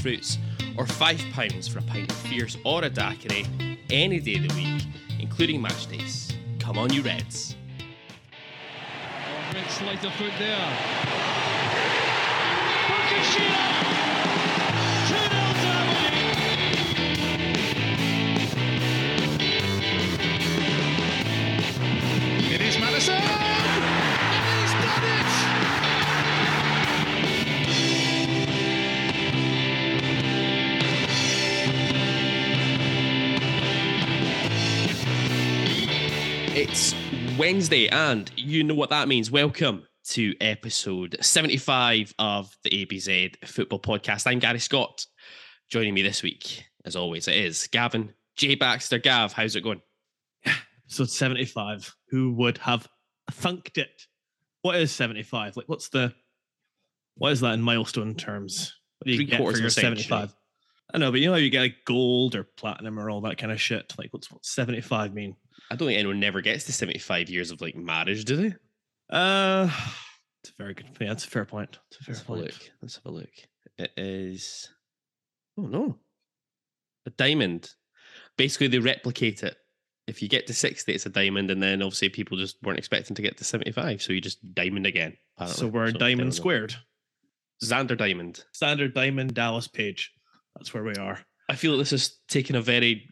fruits, or £5 for a pint of fierce or a daiquiri any day of the week, including match days. Come on, you Reds. Oh, Red slight of foot there. It is Madison! Wednesday, and you know what that means. Welcome to episode 75 of the ABZ Football Podcast. I'm Gary Scott. Joining me this week, as always, it is Gavin J. Baxter. Gav, how's it going? episode 75 who would have thunked it what is 75 like what's the what is that in milestone terms what do you Three get quarters for your 75 i know but you know how you get like gold or platinum or all that kind of shit like what's what 75 mean I don't think anyone never gets to 75 years of like marriage, do they? uh it's a very good yeah that's a fair point it's a fair Let's have a point look. Let's have a look. It is. Oh no, a diamond. Basically, they replicate it. If you get to sixty, it's a diamond, and then obviously people just weren't expecting to get to seventy-five, so you just diamond again. apparently. so we're we diamond squared Xander Diamond. Xander diamond dallas page that's where we are I feel like this is taking a very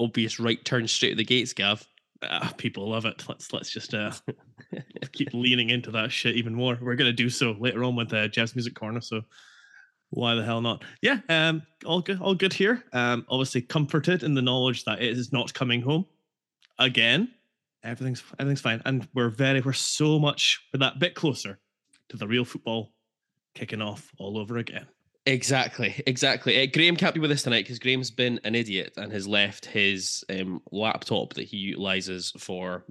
obvious right turn straight at the gates, Gav. Ah, people love it let's let's just uh keep leaning into that shit even more. We're gonna do so later on with uh, Geoff's Music Corner. So why the hell not? Yeah, um, all good, all good here. Um, obviously comforted in the knowledge that it is not coming home again. Everything's everything's fine, and we're very we're so much we're that bit closer to the real football kicking off all over again. Exactly, exactly. Uh, Graham can't be with us tonight because Graham's been an idiot and has left his um, laptop that he utilizes for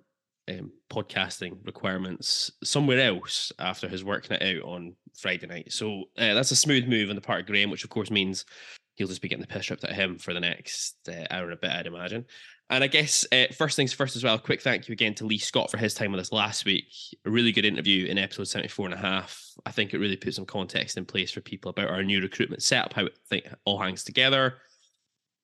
um, podcasting requirements somewhere else after his work night out on Friday night. So uh, that's a smooth move on the part of Graham, which of course means he'll just be getting the piss ripped at him for the next uh, hour and a bit, I'd imagine. And I guess uh, first things first as well, quick thank you again to Lee Scott for his time with us last week. A really good interview in episode 74 and a half. I think it really put some context in place for people about our new recruitment setup, how it all hangs together,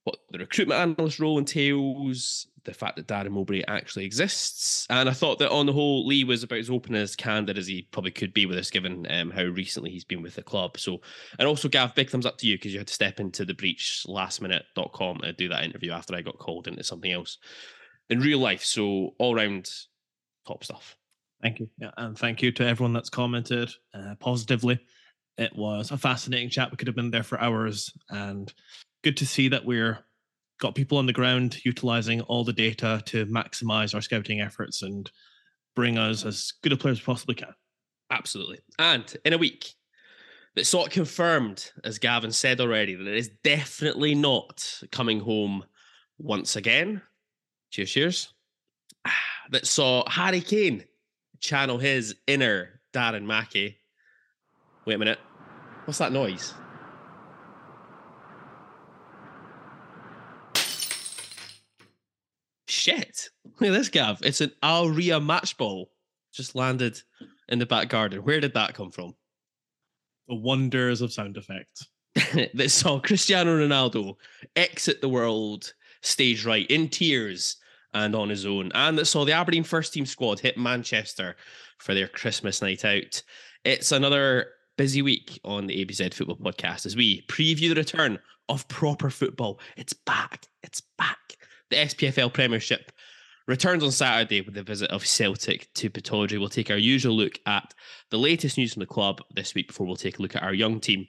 what the recruitment analyst role entails, the fact that Darren Mowbray actually exists. And I thought that on the whole, Lee was about as open as candid as he probably could be with us, given um, how recently he's been with the club. So, and also, Gav, big thumbs up to you because you had to step into the breach lastminute.com and do that interview after I got called into something else in real life. So, all round top stuff. Thank you. Yeah, and thank you to everyone that's commented uh, positively. It was a fascinating chat. We could have been there for hours, and good to see that we're got people on the ground utilizing all the data to maximize our scouting efforts and bring us as good a player as possibly can. Absolutely. And in a week that saw confirmed, as Gavin said already, that it is definitely not coming home once again. Cheers, cheers. Ah, That saw Harry Kane channel his inner Darren Mackie. Wait a minute. What's that noise? Shit. Look at this, Gav. It's an Al Rihla match ball just landed in the back garden. Where did that come from? The wonders of sound effects. that saw Cristiano Ronaldo exit the world stage right in tears and on his own, and that saw the Aberdeen first team squad hit Manchester for their Christmas night out. It's another busy week on the ABZ Football Podcast as we preview the return of proper football. It's back. It's back. The SPFL Premiership returns on Saturday with the visit of Celtic to Pittodrie. We'll take our usual look at the latest news from the club this week before we'll take a look at our young team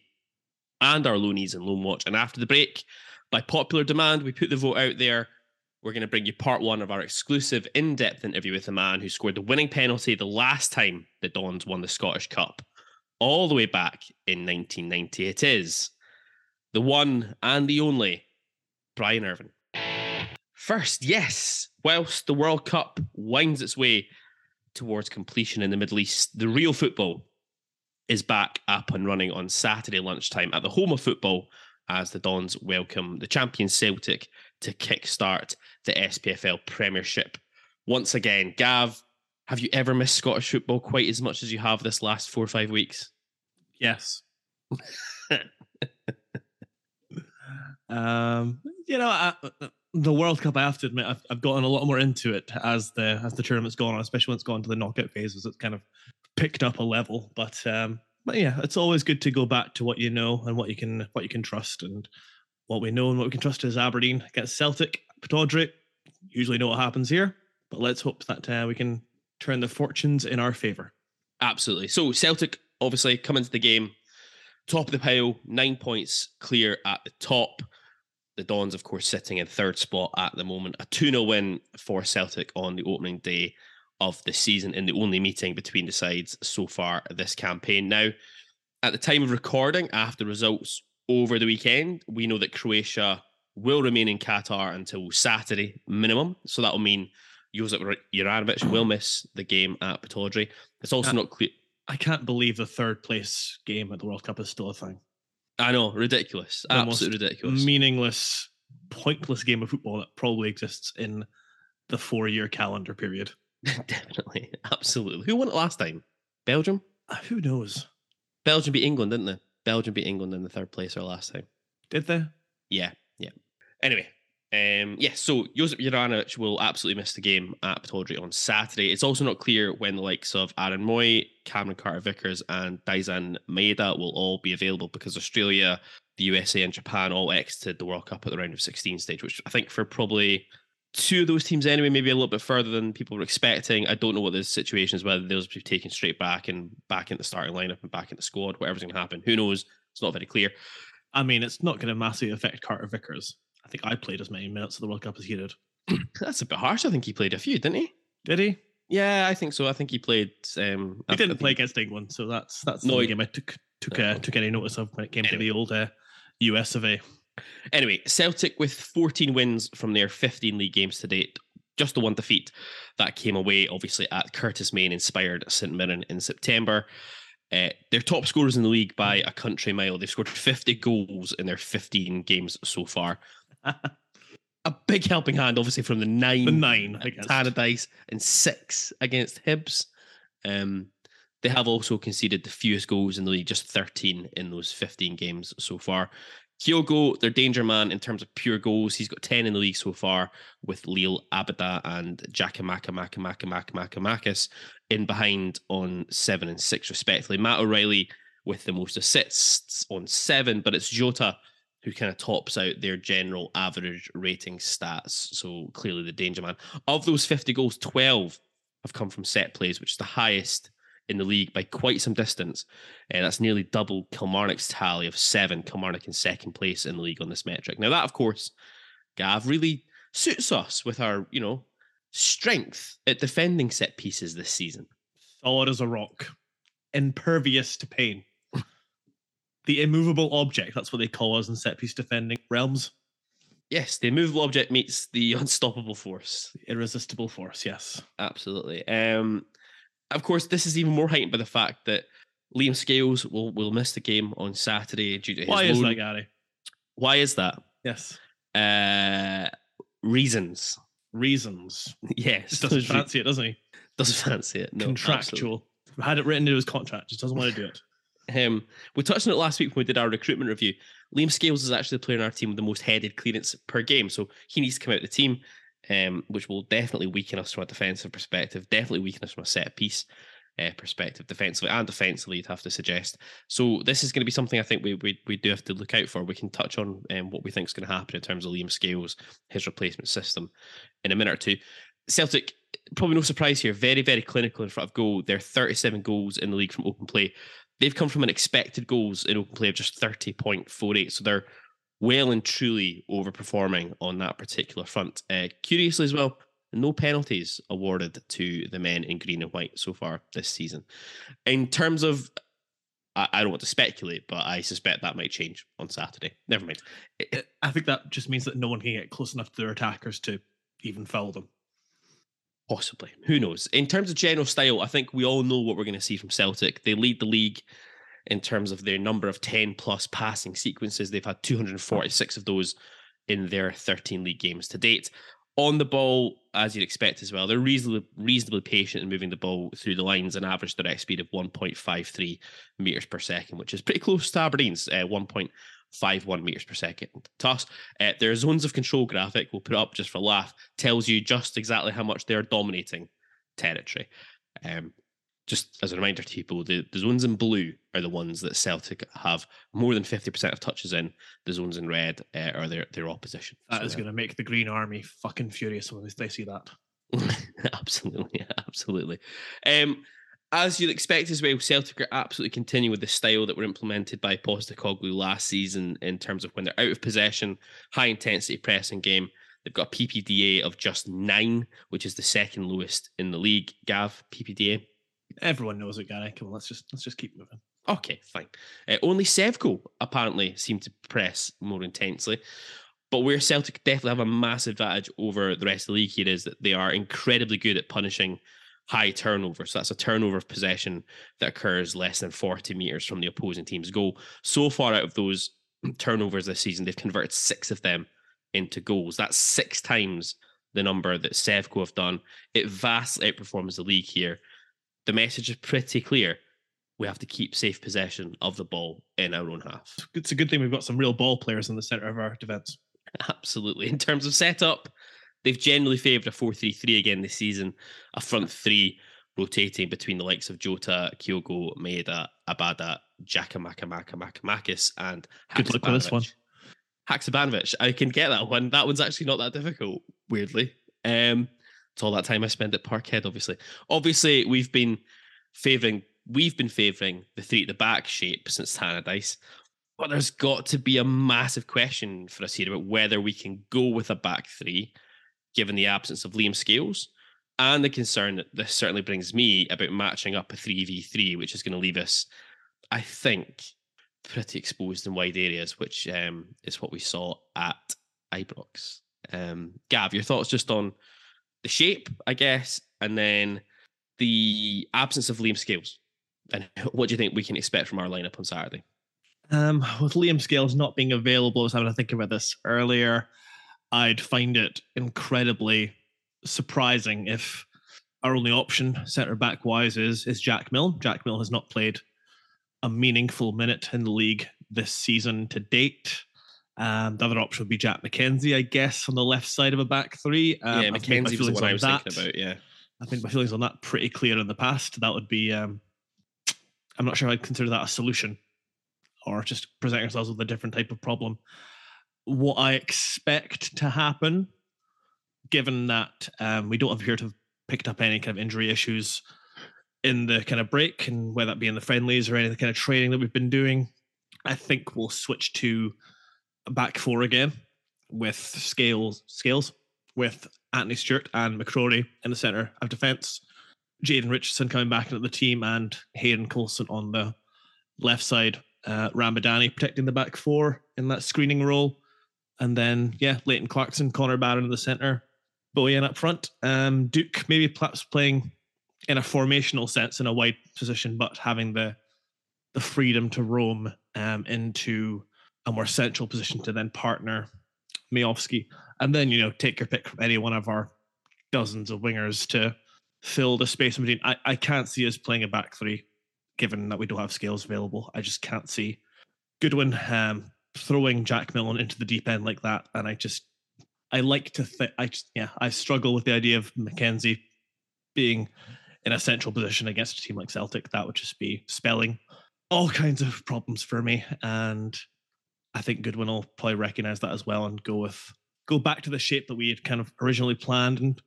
and our loanies and loan watch. And after the break, by popular demand, we put the vote out there. We're going to bring you part one of our exclusive in depth interview with the man who scored the winning penalty the last time the Dons won the Scottish Cup, all the way back in 1990. It is the one and the only Brian Irvine. First, yes, whilst the World Cup winds its way towards completion in the Middle East, the real football is back up and running on Saturday lunchtime at the home of football as the Dons welcome the champion Celtic to kickstart the SPFL Premiership. Once again, Gav, have you ever missed Scottish football quite as much as you have this last four or five weeks? Yes. um, you know, I, the World Cup. I have to admit, I've, I've gotten a lot more into it as the as the tournament's gone on, especially when it's gone to the knockout phases. It's kind of picked up a level, but um, but yeah, it's always good to go back to what you know and what you can what you can trust. And what we know and what we can trust is Aberdeen against Celtic, Pittodrie. Usually know what happens here, but let's hope that uh, we can turn the fortunes in our favour. Absolutely. So Celtic obviously come into the game top of the pile, nine points clear at the top. The Dons, of course, sitting in third spot at the moment. A 2 0 win for Celtic on the opening day of the season in the only meeting between the sides so far this campaign. Now, at the time of recording, after results over the weekend, we know that Croatia will remain in Qatar until Saturday minimum. So that will mean Josip Juranovic will miss the game at Pittodrie. It's also uh, not clear. I can't believe the third place game at the World Cup is still a thing. I know, ridiculous. The Absolutely ridiculous. Meaningless, pointless game of football that probably exists in the four year calendar period. Definitely. Absolutely. Who won it last time? Belgium? Uh, who knows? Belgium beat England, didn't they? Belgium beat England in the third place or last time. Did they? Yeah, yeah. Anyway, um, yeah, so Josip Juranovic will absolutely miss the game at Pittodrie on Saturday. It's also not clear when the likes of Aaron Mooy, Cameron Carter Vickers, and Daizen Maeda will all be available because Australia, the USA, and Japan all exited the World Cup at the round of 16 stage, which I think for probably two of those teams anyway, maybe a little bit further than people were expecting. I don't know what the situation is, whether those will be taken straight back and back into the starting lineup and back into the squad, whatever's going to happen. Who knows? It's not very clear. I mean, it's not going to massively affect Carter Vickers. I think I played as many minutes of the World Cup as he did. That's a bit harsh. I think he played a few, didn't he? Did he? Yeah, I think so. I think he played. Um, he didn't play against England, so that's that's no, the game I took took no. uh, took any notice of when it came anyway. to the old uh, US of A. Anyway, Celtic with 14 wins from their 15 league games to date, just the one defeat that came away, obviously, at Curtis-Main inspired St Mirren in September. Uh, they're top scorers in the league by a country mile. They've scored 50 goals in their 15 games so far. A big helping hand, obviously, from the nine, the nine Tannadice and six against Hibs. Um, they have also conceded the fewest goals in the league, just 13 in those 15 games so far. Kyogo, their danger man in terms of pure goals. He's got 10 in the league so far with Liel Abada and Giakoumakis in behind on seven and six, respectively. Matt O'Riley with the most assists on seven, but it's Jota who kind of tops out their general average rating stats. So clearly the danger man. Of those 50 goals, 12 have come from set plays, which is the highest in the league by quite some distance. And uh, that's nearly double Kilmarnock's tally of seven. Kilmarnock in second place in the league on this metric. Now, that, of course, Gav, really suits us with our, you know, strength at defending set pieces this season. Solid as a rock, impervious to pain. The immovable object, that's what they call us in set piece defending realms. Yes, the immovable object meets the unstoppable force. Irresistible force, yes. Absolutely. Um, of course, this is even more heightened by the fact that Liam Scales will will miss the game on Saturday due to Why his is that, Gary? Why is that? Yes. Uh, reasons. Reasons. Yes. Just doesn't fancy it, doesn't he? Doesn't fancy it. No, Contractual. Absolutely. Had it written into his contract, just doesn't want to do it. Um, we touched on it last week when we did our recruitment review. Liam Scales is actually the player in our team with the most headed clearance per game, so he needs to come out of the team um, which will definitely weaken us from a defensive perspective, definitely weaken us from a set piece uh, perspective, defensively and defensively, you'd have to suggest. So this is going to be something I think we, we we do have to look out for. We can touch on um, what we think is going to happen in terms of Liam Scales, his replacement system, in a minute or two. Celtic, probably no surprise here, very, very clinical in front of goal. They're 37 goals in the league from open play. They've come from an expected goals in open play of just 30.48. So they're well and truly overperforming on that particular front. Uh, curiously, as well, no penalties awarded to the men in green and white so far this season. In terms of I, don't want to speculate, but I suspect that might change on Saturday. Never mind. I think that just means that no one can get close enough to their attackers to even foul them. Possibly. Who knows? In terms of general style, I think we all know what we're going to see from Celtic. They lead the league in terms of their number of 10 plus passing sequences. They've had 246 of those in their 13 league games to date. On the ball, as you'd expect as well, they're reasonably reasonably patient in moving the ball through the lines and average direct speed of 1.53 meters per second, which is pretty close to Aberdeen's uh, 1.51 meters per second. Toss. Uh, their zones of control graphic, we'll put up just for laugh, tells you just exactly how much they're dominating territory. Um, just as a reminder to people, the, the zones in blue are the ones that Celtic have more than 50% of touches in. The zones in red uh, are their, their opposition. That So, is going to make the Green Army fucking furious when they see that. absolutely, absolutely. Um, as you'd expect as well, Celtic are absolutely continuing with the style that were implemented by Postecoglou last season in terms of when they're out of possession, high intensity pressing game. They've got a PPDA of just nine, which is the second lowest in the league. Gav, PPDA. Everyone knows it, Gary. Come on, let's just let's just keep moving. Okay, fine. Uh, only Sevco apparently seem to press more intensely. But where Celtic definitely have a massive advantage over the rest of the league here is that they are incredibly good at punishing high turnover. So that's a turnover of possession that occurs less than 40 meters from the opposing team's goal. So far out of those turnovers this season, they've converted six of them into goals. That's six times the number that Sevco have done. It vastly outperforms the league here. The message is pretty clear we have to keep safe possession of the ball in our own half. It's a good thing we've got some real ball players in the center of our defense. Absolutely. In terms of setup, they've generally favoured a 4 3 3 again this season, a front three rotating between the likes of Jota, Kyogo, Maeda, Abada, Jakamaka and Good luck with this one. Haksabanovic. I can get that one. That one's actually not that difficult, weirdly. Um, it's all that time I spent at Parkhead, obviously. Obviously, we've been favouring we've been favouring the three at the back shape since Tannadice. But there's got to be a massive question for us here about whether we can go with a back three, given the absence of Liam Scales, and the concern that this certainly brings me about matching up a 3v3, which is going to leave us, I think, pretty exposed in wide areas, which um, is what we saw at Ibrox. Um, Gav, your thoughts just on the shape, I guess, and then the absence of Liam Scales. And what do you think we can expect from our lineup on Saturday? Um, with Liam Scales not being available, I was having to think about this earlier. I'd find it incredibly surprising if our only option centre back wise is is Jack Milne. Jack Milne has not played a meaningful minute in the league this season to date. Um, the other option would be Jack McKenzie, I guess, on the left side of a back three. Um, yeah, made was the feelings one I was that. thinking about. Yeah, I think my feelings on that pretty clear in the past. That would be, um, I'm not sure I'd consider that a solution or just present ourselves with a different type of problem. What I expect to happen, given that um, we don't appear to have picked up any kind of injury issues in the kind of break, and whether that be in the friendlies or any kind of training that we've been doing, I think we'll switch to back four again with scales scales with Anthony Stewart and McCrorie in the centre of defence. Jayden Richardson coming back into the team and Hayden Coulson on the left side. Uh, Ramadani protecting the back four in that screening role. And then, yeah, Leighton Clarkson, Connor Barron in the centre, Bojan up front. Um, Duk maybe perhaps playing in a formational sense in a wide position, but having the the freedom to roam um, into a more central position to then partner Miovski. and then you know take your pick from any one of our dozens of wingers to fill the space in between. I, I can't see us playing a back three, given that we don't have scales available. I just can't see Goodwin um, throwing Jack Millen into the deep end like that. And I just I like to think I just yeah I struggle with the idea of McKenzie being in a central position against a team like Celtic. That would just be spelling all kinds of problems for me. And I think Goodwin will probably recognize that as well and go with go back to the shape that we had kind of originally planned and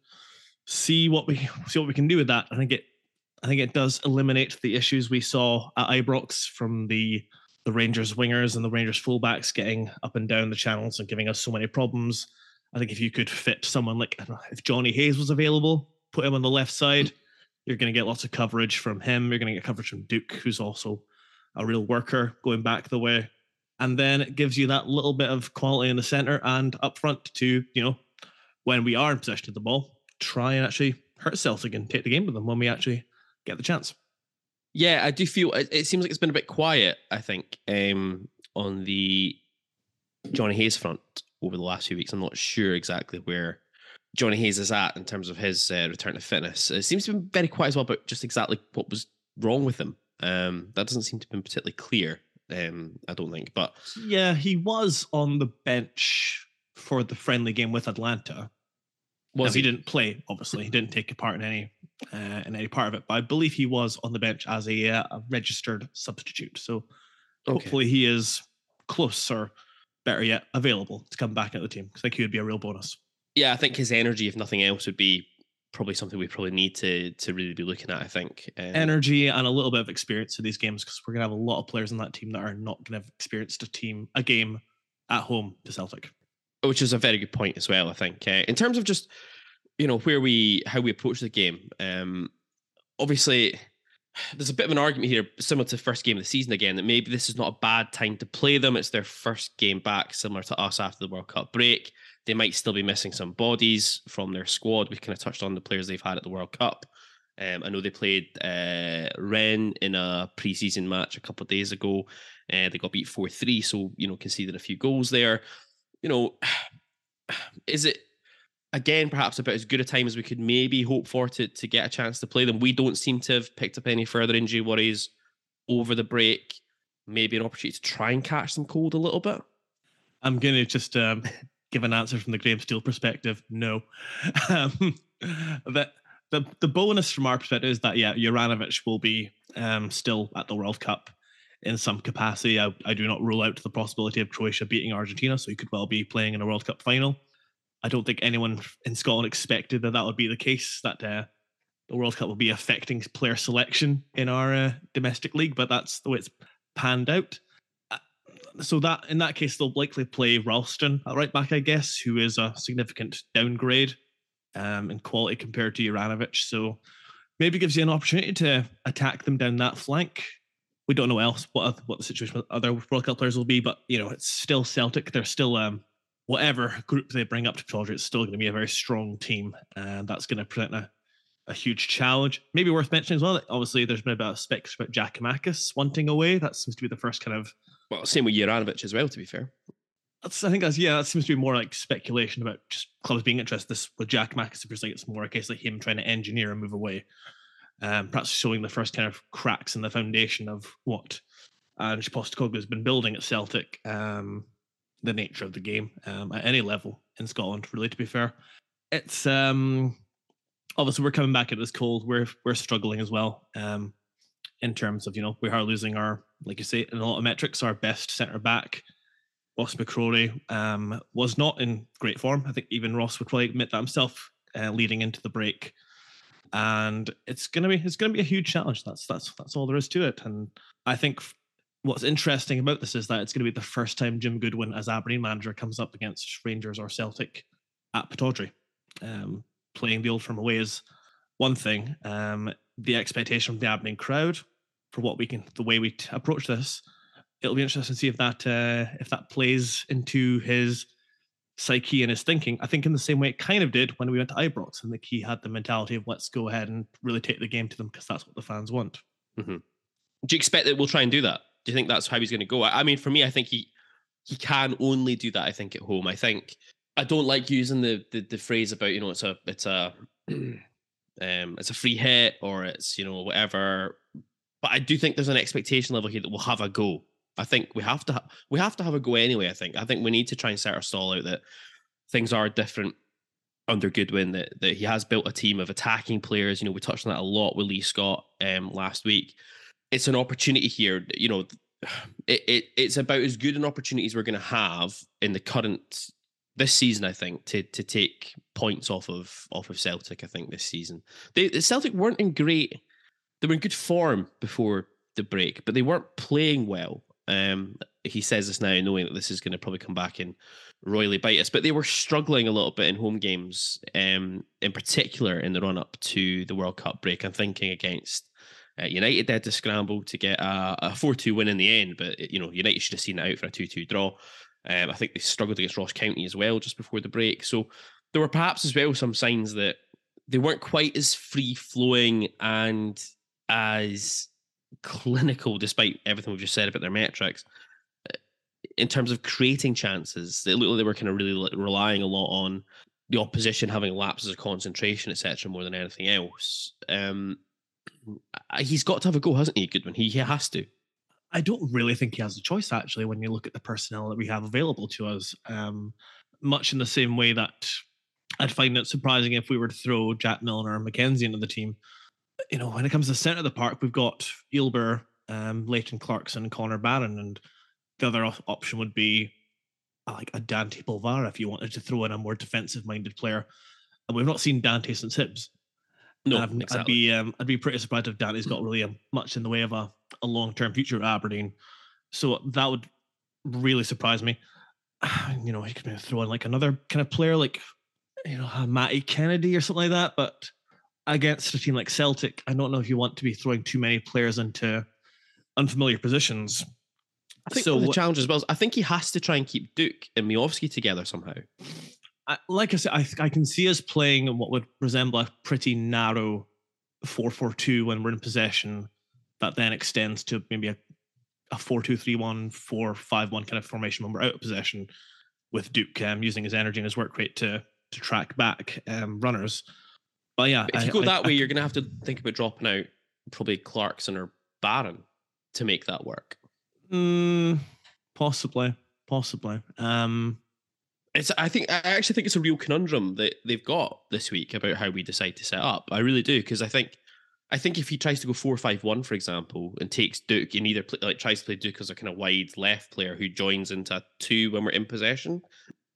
see what we see what we can do with that. I think it I think it does eliminate the issues we saw at Ibrox from the the Rangers wingers and the Rangers fullbacks getting up and down the channels and giving us so many problems. I think if you could fit someone like know, if Johnny Hayes was available, put him on the left side, you're going to get lots of coverage from him. You're going to get coverage from Duk, who's also a real worker going back the way. And then it gives you that little bit of quality in the center and up front to, you know, when we are in possession of the ball, try and actually hurt Celtic and take the game with them when we actually get the chance. Yeah, I do feel it, it seems like it's been a bit quiet, I think, um, on the Johnny Hayes front over the last few weeks. I'm not sure exactly where Johnny Hayes is at in terms of his uh, return to fitness. It seems to be very quiet as well but just exactly what was wrong with him. Um, that doesn't seem to have been particularly clear, um, I don't think. But yeah, he was on the bench for the friendly game with Atlanta. Was he? he? didn't play, obviously. He didn't take a part in any uh, in any part of it, but I believe he was on the bench as a, uh, a registered substitute. So okay. hopefully he is close or better yet available to come back at the team because I think he would be a real bonus. Yeah, I think his energy, if nothing else, would be probably something we probably need to to really be looking at. I think um, energy and a little bit of experience in these games because we're gonna have a lot of players in that team that are not gonna have experienced a team a game at home to Celtic, which is a very good point as well. I think uh, in terms of just you know where we how we approach the game. Um, obviously, there's a bit of an argument here, similar to the first game of the season again, that maybe this is not a bad time to play them. It's their first game back, similar to us after the World Cup break. They might still be missing some bodies from their squad. We kind of touched on the players they've had at the World Cup. Um, I know they played uh, Rennes in a preseason match a couple of days ago. Uh, they got beat 4 3, so, you know, conceded a few goals there. You know, is it, again, perhaps about as good a time as we could maybe hope for to, to get a chance to play them? We don't seem to have picked up any further injury worries over the break. Maybe an opportunity to try and catch them cold a little bit. I'm going to just um, give an answer from the Graham Steele perspective, no. Um, the, the bonus from our perspective is that yeah, Juranovic will be um, still at the World Cup in some capacity. I, I do not rule out the possibility of Croatia beating Argentina, so he could well be playing in a World Cup final. I don't think anyone in Scotland expected that that would be the case. That uh, the World Cup will be affecting player selection in our uh, domestic league, but that's the way it's panned out so that in that case they'll likely play Ralston at right back, I guess, who is a significant downgrade um, in quality compared to Juranovic. So maybe gives you an opportunity to attack them down that flank. We don't know else what what the situation with other World Cup players will be, but you know it's still Celtic. They're still um, whatever group they bring up to Pittodrie, it's still going to be a very strong team, and that's going to present a, a huge challenge. Maybe worth mentioning as well. That obviously, there's been a bit of specs about Jack Giakoumakis wanting away. That seems to be the first kind of well, same with Juranovic as well. To be fair, that's I think that's yeah. That seems to be more like speculation about just clubs being interested. This with Jack it like it's more a case like him trying to engineer and move away. Um, perhaps showing the first kind of cracks in the foundation of what Ange Postecoglou has been building at Celtic. Um, the nature of the game um, at any level in Scotland. Really, to be fair, it's um, obviously we're coming back at this cold. We're we're struggling as well. Um, in terms of you know we are losing our like you say in a lot of metrics our best centre back Ross McCrorie um, was not in great form. I think even Ross would probably admit that himself uh, leading into the break. And it's gonna be it's gonna be a huge challenge. That's that's that's all there is to it. And I think what's interesting about this is that it's to be the first time Jim Goodwin as Aberdeen manager comes up against Rangers or Celtic at Pittodrie. Um, playing the old firm away is one thing. Um, the expectation from the Aberdeen crowd for what we can, the way we t- approach this, it'll be interesting to see if that uh, if that plays into his psyche and his thinking. I think in the same way it kind of did when we went to Ibrox, and like he had the mentality of let's go ahead and really take the game to them because that's what the fans want. Mm-hmm. Do you expect that we'll try and do that? Do you think that's how he's going to go? I mean, for me, I think he he can only do that. I think at home. I think I don't like using the the, the phrase about you know it's a it's a um, it's a free hit or it's you know whatever. But I do think there's an expectation level here that we'll have a go. I think we have to ha- we have to have a go anyway. I think I think we need to try and set our stall out that things are different under Goodwin. That that he has built a team of attacking players. You know, we touched on that a lot with Lee Scott um, last week. It's an opportunity here. You know, it, it it's about as good an opportunity as we're going to have in the current this season, I think, to to take points off of off of Celtic. I think this season, they Celtic weren't in great. They were in good form before the break, but they weren't playing well. Um, he says this now, knowing that this is going to probably come back and royally bite us. But they were struggling a little bit in home games, um, in particular in the run up to the World Cup break. I'm thinking against Uh, United they had to scramble to get a, a 4 2 win in the end, but you know United should have seen it out for a 2 2 draw. Um, I think they struggled against Ross County as well just before the break. So there were perhaps as well some signs that they weren't quite as free flowing and as clinical, despite everything we've just said about their metrics. Uh, in terms of creating chances, it looked like they were kind of really relying a lot on the opposition having lapses of concentration, etc., more than anything else. Um, he's got to have a go, hasn't he, Goodwin? He, he has to. I don't really think he has a choice, actually, when you look at the personnel that we have available to us. Um, much in the same way that I'd find it surprising if we were to throw Jack Milner or McKenzie into the team. You know, when it comes to the centre of the park, we've got Ylber, um, Leighton Clarkson, Connor Barron, and the other option would be uh, like a Dante Polvara if you wanted to throw in a more defensive-minded player. And we've not seen Dante since Hibs. No, I'd, exactly. I'd be um, I'd be pretty surprised if Dante's got really a, much in the way of a, a long-term future at Aberdeen. So that would really surprise me. You know, he could throw in like another kind of player like you know, Matty Kennedy or something like that. But against a team like Celtic, I don't know if you want to be throwing too many players into unfamiliar positions. I think so the challenge as well is I think he has to try and keep Duk and Miovski together somehow. I, like I said, I, I can see us playing what would resemble a pretty narrow 4-4-2 when we're in possession that then extends to maybe a, a 4-2-3-1, 4-5-1 kind of formation when we're out of possession with Duk um, using his energy and his work rate to to track back um, runners. But yeah, if you go I, that I, way, you're going to have to think about dropping out probably Clarkson or Barron to make that work. Mm, possibly, possibly. Um, it's. I think. I actually think it's a real conundrum that they've got this week about how we decide to set up. I really do because I think. I think if he tries to go four five one, for example, and takes Duk and either play, like tries to play Duk as a kind of wide left player who joins into two when we're in possession,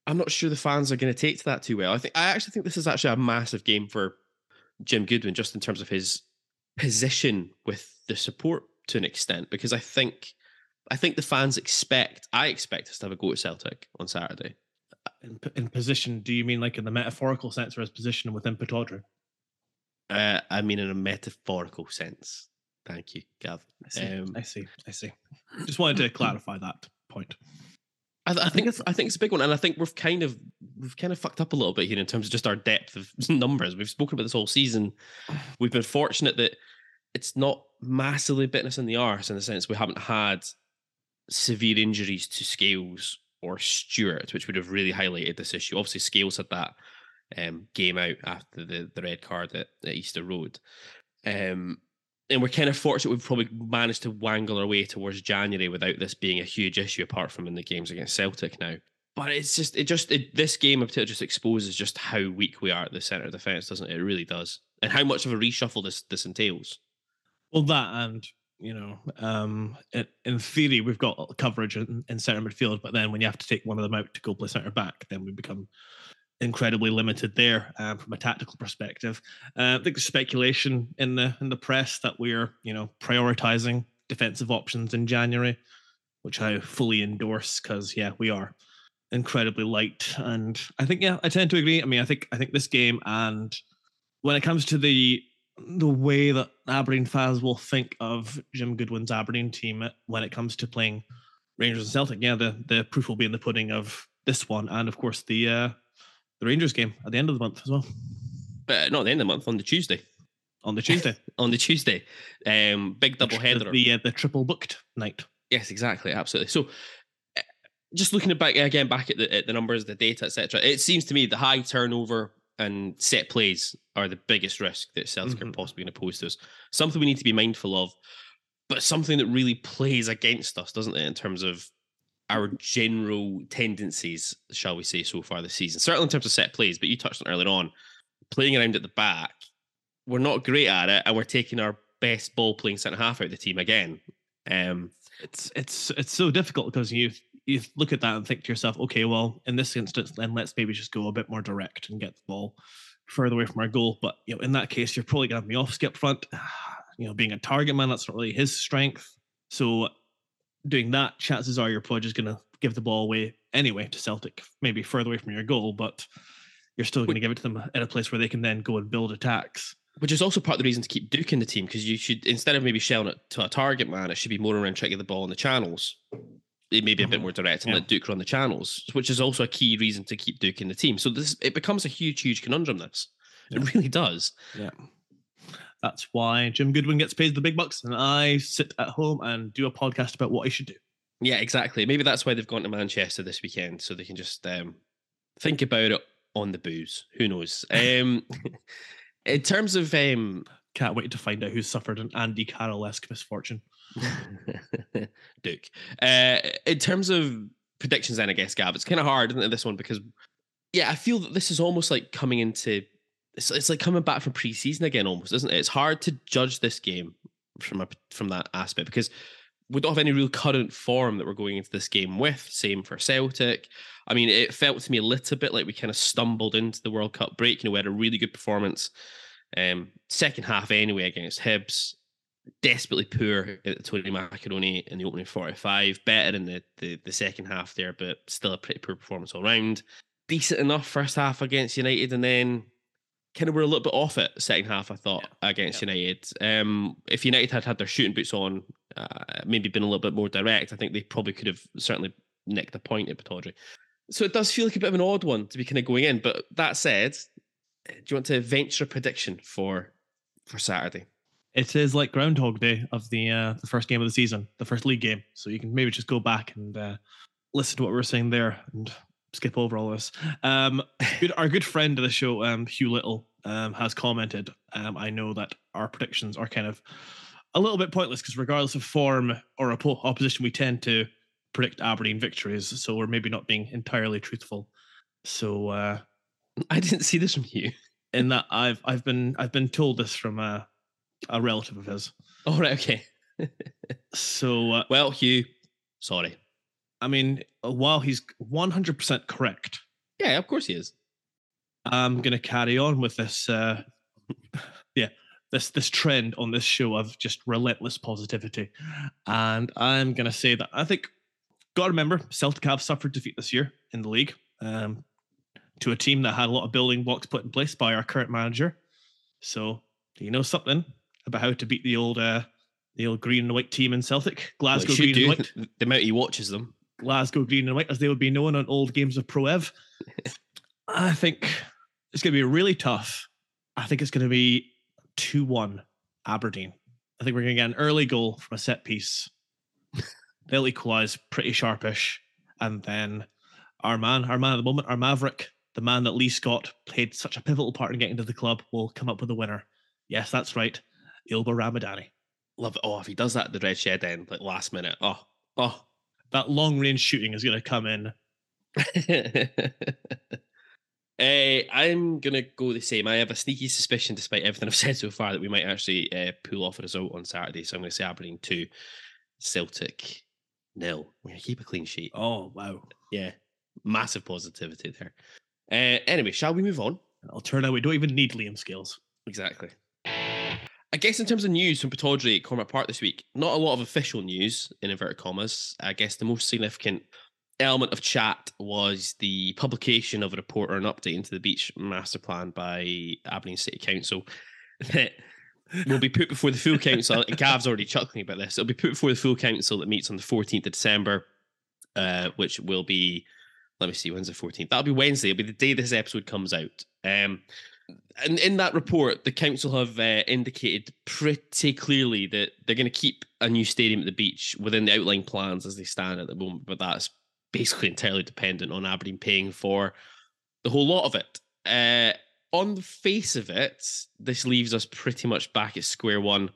I'm not sure the fans are going to take to that too well. I think I actually think this is actually a massive game for Jim Goodwin, just in terms of his position with the support to an extent, because I think I think the fans expect I expect us to have a go at Celtic on Saturday. In, in position, do you mean like in the metaphorical sense, or as position within Pittodrie? Uh, I mean in a metaphorical sense. Thank you, Gav. I see. Um, I see. I see. Just wanted to clarify that point. I, th- I, think it's I think it's a big one, and I think we've kind of we've kind of fucked up a little bit here in terms of just our depth of numbers. We've spoken about this whole season. We've been fortunate that it's not massively bitten us in the arse in the sense we haven't had severe injuries to Scales or Stewart, which would have really highlighted this issue. Obviously, Scales had that um, game out after the, the red card at, at Easter Road. Um, and we're kind of fortunate we've probably managed to wangle our way towards January without this being a huge issue, apart from in the games against Celtic now. But it's just, it just, it, this game in particular just exposes just how weak we are at the centre of defence, doesn't it? It really does. And how much of a reshuffle this this entails. Well, that and you know, um, in theory, we've got coverage in, in centre midfield, but then when you have to take one of them out to go play centre back, then we become incredibly limited there um, from a tactical perspective. Uh, I think there's speculation in the in the press that we're you know prioritizing defensive options in January, which I fully endorse because yeah, we are incredibly light, and I think yeah, I tend to agree. I mean, I think I think this game and when it comes to the the way that Aberdeen fans will think of Jim Goodwin's Aberdeen team when it comes to playing Rangers and Celtic, yeah, the the proof will be in the pudding of this one, and of course the uh, the Rangers game at the end of the month as well. But not the end of the month, on the Tuesday. On the Tuesday. on the Tuesday. Um, big double the, header. The, uh, the triple booked night. Yes, exactly. Absolutely. So uh, just looking back again back at the, at the numbers, the data, etc. It seems to me the high turnover and set plays are the biggest risk that Celtic mm-hmm. are possibly going to pose to us. Something we need to be mindful of, but something that really plays against us, doesn't it, in terms of our general tendencies, shall we say, so far this season. Certainly in terms of set plays, but you touched on earlier on, playing around at the back, we're not great at it, and we're taking our best ball playing centre half out of the team again. Um, it's it's it's so difficult because you you look at that and think to yourself, okay, well, in this instance, then let's maybe just go a bit more direct and get the ball further away from our goal. But you know, in that case, you're probably gonna have Miovski up front. You know, being a target man, that's not really his strength. So doing that, chances are you're probably just going to give the ball away anyway to Celtic, maybe further away from your goal, but you're still going to give it to them at a place where they can then go and build attacks. Which is also part of the reason to keep Duk in the team because you should instead of maybe shelling it to a target man, it should be more around trying to get the ball in the channels. It may be a bit Mhm. more direct and Yeah. let Duk run the channels, which is also a key reason to keep Duk in the team. So this it becomes a huge, huge conundrum. This Yeah. it really does. Yeah. That's why Jim Goodwin gets paid the big bucks and I sit at home and do a podcast about what I should do. Yeah, exactly. Maybe that's why they've gone to Manchester this weekend, so they can just um, think about it on the booze. Who knows? Um, in terms of um, Can't wait to find out who suffered an Andy Carroll esque misfortune. Duk. Uh, in terms of predictions, then I guess Gav, it's kind of hard, isn't it? This one because yeah, I feel that this is almost like coming into it's, it's like coming back from preseason again, almost, isn't it? It's hard to judge this game from a from that aspect because we don't have any real current form that we're going into this game with. Same for Celtic. I mean, it felt to me a little bit like we kind of stumbled into the World Cup break. You know, we had a really good performance, um, second half anyway against Hibs. Desperately poor at Tony Macaroni in the opening 45. Better in the, the the second half there, but still a pretty poor performance all round. Decent enough first half against United, and then kind of were a little bit off it second half. I thought against United. Um, if United had had their shooting boots on, uh, maybe been a little bit more direct, I think they probably could have certainly nicked a point at Pittodrie. So it does feel like a bit of an odd one to be kind of going in. But that said, do you want to venture a prediction for for Saturday? It is like Groundhog Day of the uh, the first game of the season, the first league game. So you can maybe just go back and uh, listen to what we were saying there and skip over all this. Um, good, our good friend of the show, um, Hugh Little, um, has commented. Um, I know that our predictions are kind of a little bit pointless because regardless of form or oppo- opposition, we tend to predict Aberdeen victories. So we're maybe not being entirely truthful. So uh, I didn't see this from you. in that I've I've been I've been told this from a, a relative of his. All right, okay. So uh, Well, Hugh, sorry. I mean, while he's 100% correct, Yeah, of course he is. I'm going to carry on with this. Uh, yeah, this this trend on this show of just relentless positivity, and I'm going to say that I think. Got to remember, Celtic have suffered defeat this year in the league um, to a team that had a lot of building blocks put in place by our current manager. So, do you know something about how to beat the old uh, the old green and white team in Celtic, Glasgow it should green and do. white? The amount he watches them. Glasgow Green and White, as they would be known on old games of Pro Ev. I think it's going to be really tough. I think it's going to be 2 1 Aberdeen. I think we're going to get an early goal from a set piece. They'll equalize pretty sharpish. And then our man, our man at the moment, our Maverick, the man that Lee Scott played such a pivotal part in getting to the club, will come up with a winner. Yes, that's right. Ylber Ramadani. Love it. Oh, if he does that at the Red Shed end, like last minute. Oh, oh. That long range shooting is going to come in. Uh, I'm gonna go the same. I have a sneaky suspicion, despite everything I've said so far, that we might actually uh, pull off a result on Saturday. So I'm going to say Aberdeen two, Celtic nil. We're going to keep a clean sheet. Oh, wow. Yeah, massive positivity there. Uh, anyway, shall we move on? I'll turn out we don't even need Liam Scales. Exactly. I guess in terms of news from Pittodrie at Cormack Park this week, not a lot of official news in inverted commas. I guess the most significant element of chat was the publication of a report or an update into the beach master plan by Aberdeen City Council that will be put before the full council. and Gav's already chuckling about this. It'll be put before the full council that meets on the 14th of December, uh, which will be, let me see, when's the 14th? That'll be Wednesday. It'll be the day this episode comes out. Um, and in that report, the council have uh, indicated pretty clearly that they're going to keep a new stadium at the beach within the outline plans as they stand at the moment, but that's basically entirely dependent on Aberdeen paying for the whole lot of it. Uh, on the face of it, this leaves us pretty much back at square one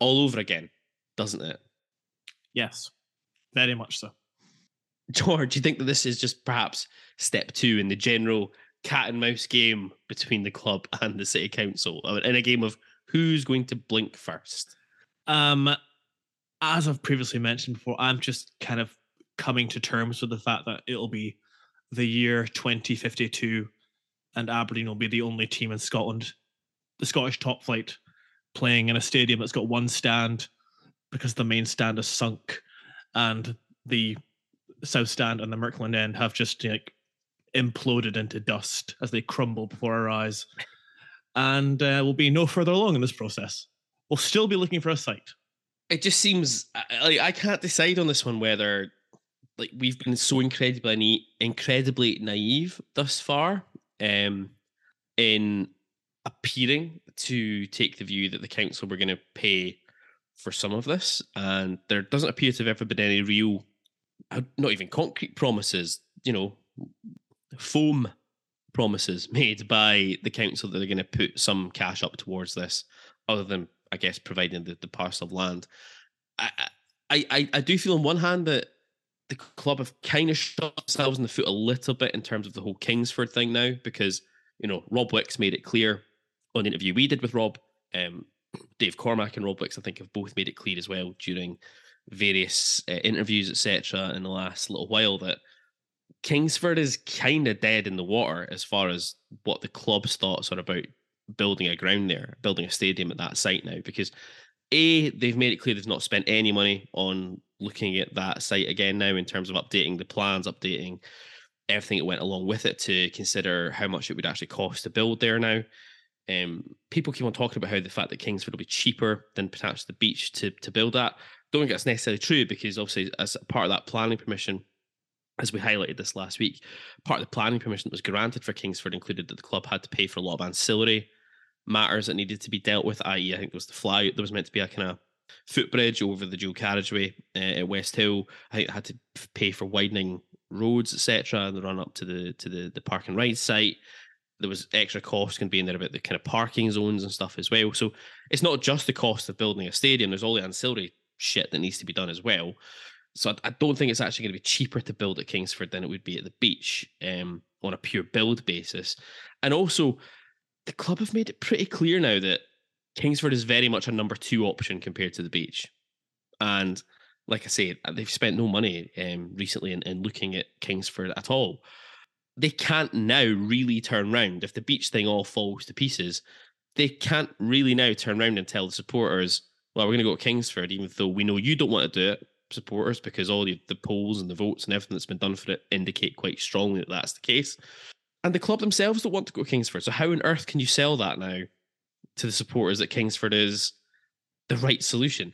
all over again, doesn't it? Yes, very much so. George, do you think that this is just perhaps step two in the general cat and mouse game between the club and the city council uh, in a game of who's going to blink first? Um, as I've previously mentioned before, I'm just kind of coming to terms with the fact that it'll be the year 2052 and Aberdeen will be the only team in Scotland, the Scottish top flight, playing in a stadium that's got one stand because the main stand is sunk and the south stand and the Merkland end have just like imploded into dust as they crumble before our eyes. and uh, we'll be no further along in this process. We'll still be looking for a site. It just seems like I can't decide on this one whether like we've been so incredibly incredibly naive thus far um, in appearing to take the view that the council were going to pay for some of this, and there doesn't appear to have ever been any real, uh, not even concrete promises, you know, foam promises made by the council that they're going to put some cash up towards this, other than I guess providing the, the parcel of land. I, I I do feel on one hand that the club have kind of shot themselves in the foot a little bit in terms of the whole Kingsford thing now, because you know Rob Wicks made it clear on the interview we did with Rob. Um, Dave Cormack and Rob Wicks, I think, have both made it clear as well during various uh, interviews, etc., in the last little while that Kingsford is kind of dead in the water as far as what the club's thoughts are about building a ground there, building a stadium at that site now, because a they've made it clear they've not spent any money on looking at that site again now in terms of updating the plans, updating everything that went along with it to consider how much it would actually cost to build there now. Um, people keep on talking about how the fact that Kingsford will be cheaper than perhaps the beach to to build at. Don't think that's necessarily true because obviously as part of that planning permission, as we highlighted this last week, part of the planning permission that was granted for Kingsford included that the club had to pay for a lot of ancillary matters that needed to be dealt with. I.e., I think there was the fly. There was meant to be a kind of footbridge over the dual carriageway uh, at West Hill. I think had to pay for widening roads, etc., and the run up to the to the the park and ride site. There was extra costs to be in there about the kind of parking zones and stuff as well. So it's not just the cost of building a stadium. There's all the ancillary shit that needs to be done as well. So I, don't think it's actually going to be cheaper to build at Kingsford than it would be at the beach um, on a pure build basis. And also, the club have made it pretty clear now that Kingsford is very much a number two option compared to the beach. And like I say, they've spent no money um, recently in, in looking at Kingsford at all. They can't now really turn round. If the beach thing all falls to pieces, they can't really now turn around and tell the supporters, well, we're going to go to Kingsford, even though we know you don't want to do it, supporters, because all the, the polls and the votes and everything that's been done for it indicate quite strongly that that's the case. And the club themselves don't want to go to Kingsford. So how on earth can you sell that now to the supporters that Kingsford is the right solution?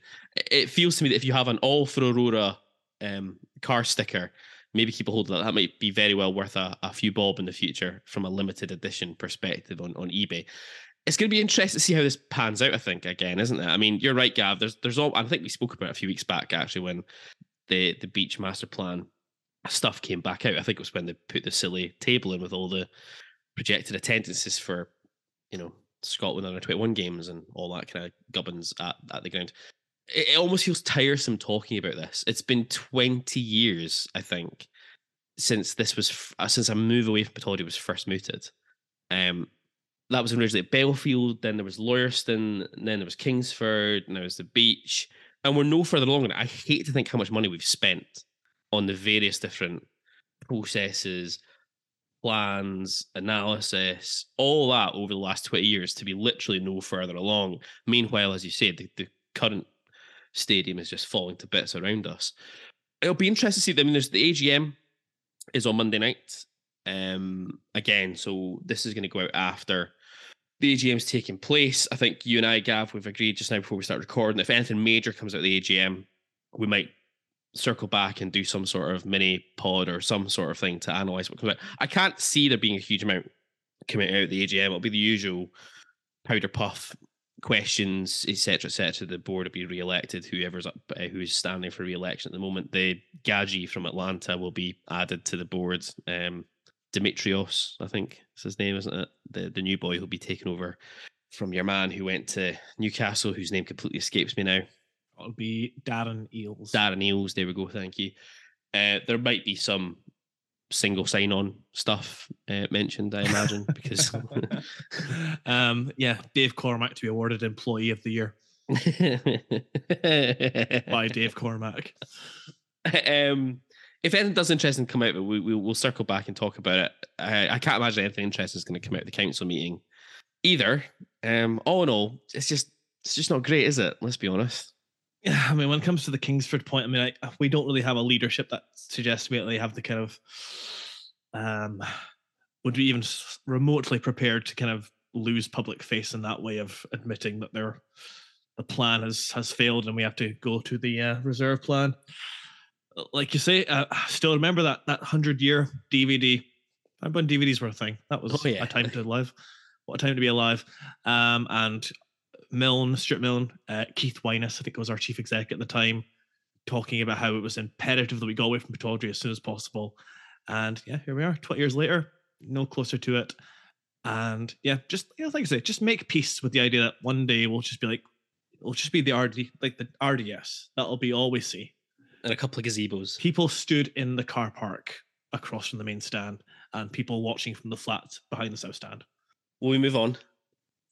It feels to me that if you have an all for Aurora um, car sticker, maybe keep a hold of that. That might be very well worth a, a few bob in the future from a limited edition perspective on, on eBay. It's going to be interesting to see how this pans out. I think again, isn't it? I mean, you're right, Gav. There's there's all. I think we spoke about a few weeks back actually when the the beach master plan stuff came back out. I think it was when they put the silly table in with all the projected attendances for, you know, Scotland under 21 games and all that kind of gubbins at, at the ground. It, it almost feels tiresome talking about this. It's been 20 years, I think, since this was, uh, since a move away from Pittodrie was first mooted. Um, that was originally at Bellefield, then there was Loirston, then there was Kingsford, and there was the beach. And we're no further along. I hate to think how much money we've spent on the various different processes, plans, analysis, all that over the last 20 years to be literally no further along. Meanwhile, as you said, the, the current stadium is just falling to bits around us. It'll be interesting to see. I mean, there's the AGM is on Monday night. Um, again, so this is going to go out after the AGM's taking place. I think you and I, Gav, we've agreed just now before we start recording. If anything major comes out of the AGM, we might circle back and do some sort of mini pod or some sort of thing to analyze what comes out. I can't see there being a huge amount coming out of the AGM. It'll be the usual powder puff questions, etc., etc. The board will be re-elected. Whoever's up, uh, who's standing for re-election at the moment, the Gaji from Atlanta will be added to the board. Um, Dimitrios, I think is his name, isn't it? The the new boy who'll be taking over from your man who went to Newcastle, whose name completely escapes me now. It'll be Darren Eales. Darren Eales, there we go. Thank you. Uh, there might be some single sign on stuff uh, mentioned, I imagine, because um, yeah, Dave Cormack to be awarded Employee of the Year by Dave Cormack. Um, if anything does interesting come out, we, we will circle back and talk about it. I, I can't imagine anything interesting is going to come out of the council meeting either. Um, all in all, it's just it's just not great, is it? Let's be honest. Yeah, I mean, when it comes to the Kingsford point, I mean, we don't really have a leadership that suggests we really have the kind of um would be even remotely prepared to kind of lose public face in that way of admitting that their the plan has has failed and we have to go to the uh, reserve plan. Like you say, uh, I still remember that that hundred year DVD. Remember when DVDs were a thing? That was Oh, yeah. a time to live. What a time to be alive. Um, and Milne, Stuart Milne, uh, Keith Wyness, I think was our chief exec at the time, talking about how it was imperative that we got away from Pittodrie as soon as possible. And yeah, here we are, 20 years later, no closer to it. And yeah, just you know, like I say, just make peace with the idea that one day we'll just be like, we'll just be the RD, like the RDS. That'll be all we see. And a couple of gazebos. People stood in the car park across from the main stand, and people watching from the flat behind the south stand. Will we move on?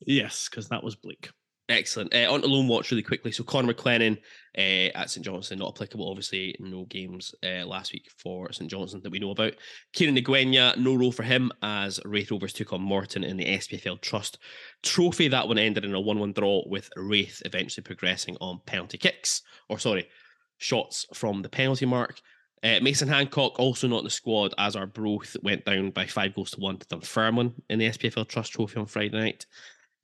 Yes, because that was bleak. Excellent. Uh, on to Loan Watch really quickly. So Connor McLennan uh, at St Johnstone, not applicable. Obviously, no games uh, last week for St Johnstone that we know about. Kieran Ngwenya, no role for him as Raith Rovers took on Morton in the SPFL Trust Trophy. That one ended in a 1 1 draw with Raith eventually progressing on penalty kicks, or sorry, shots from the penalty mark. Uh, Mason Hancock also not in the squad as Arbroath went down by five goals to one to Dunfermline in the SPFL Trust Trophy on Friday night.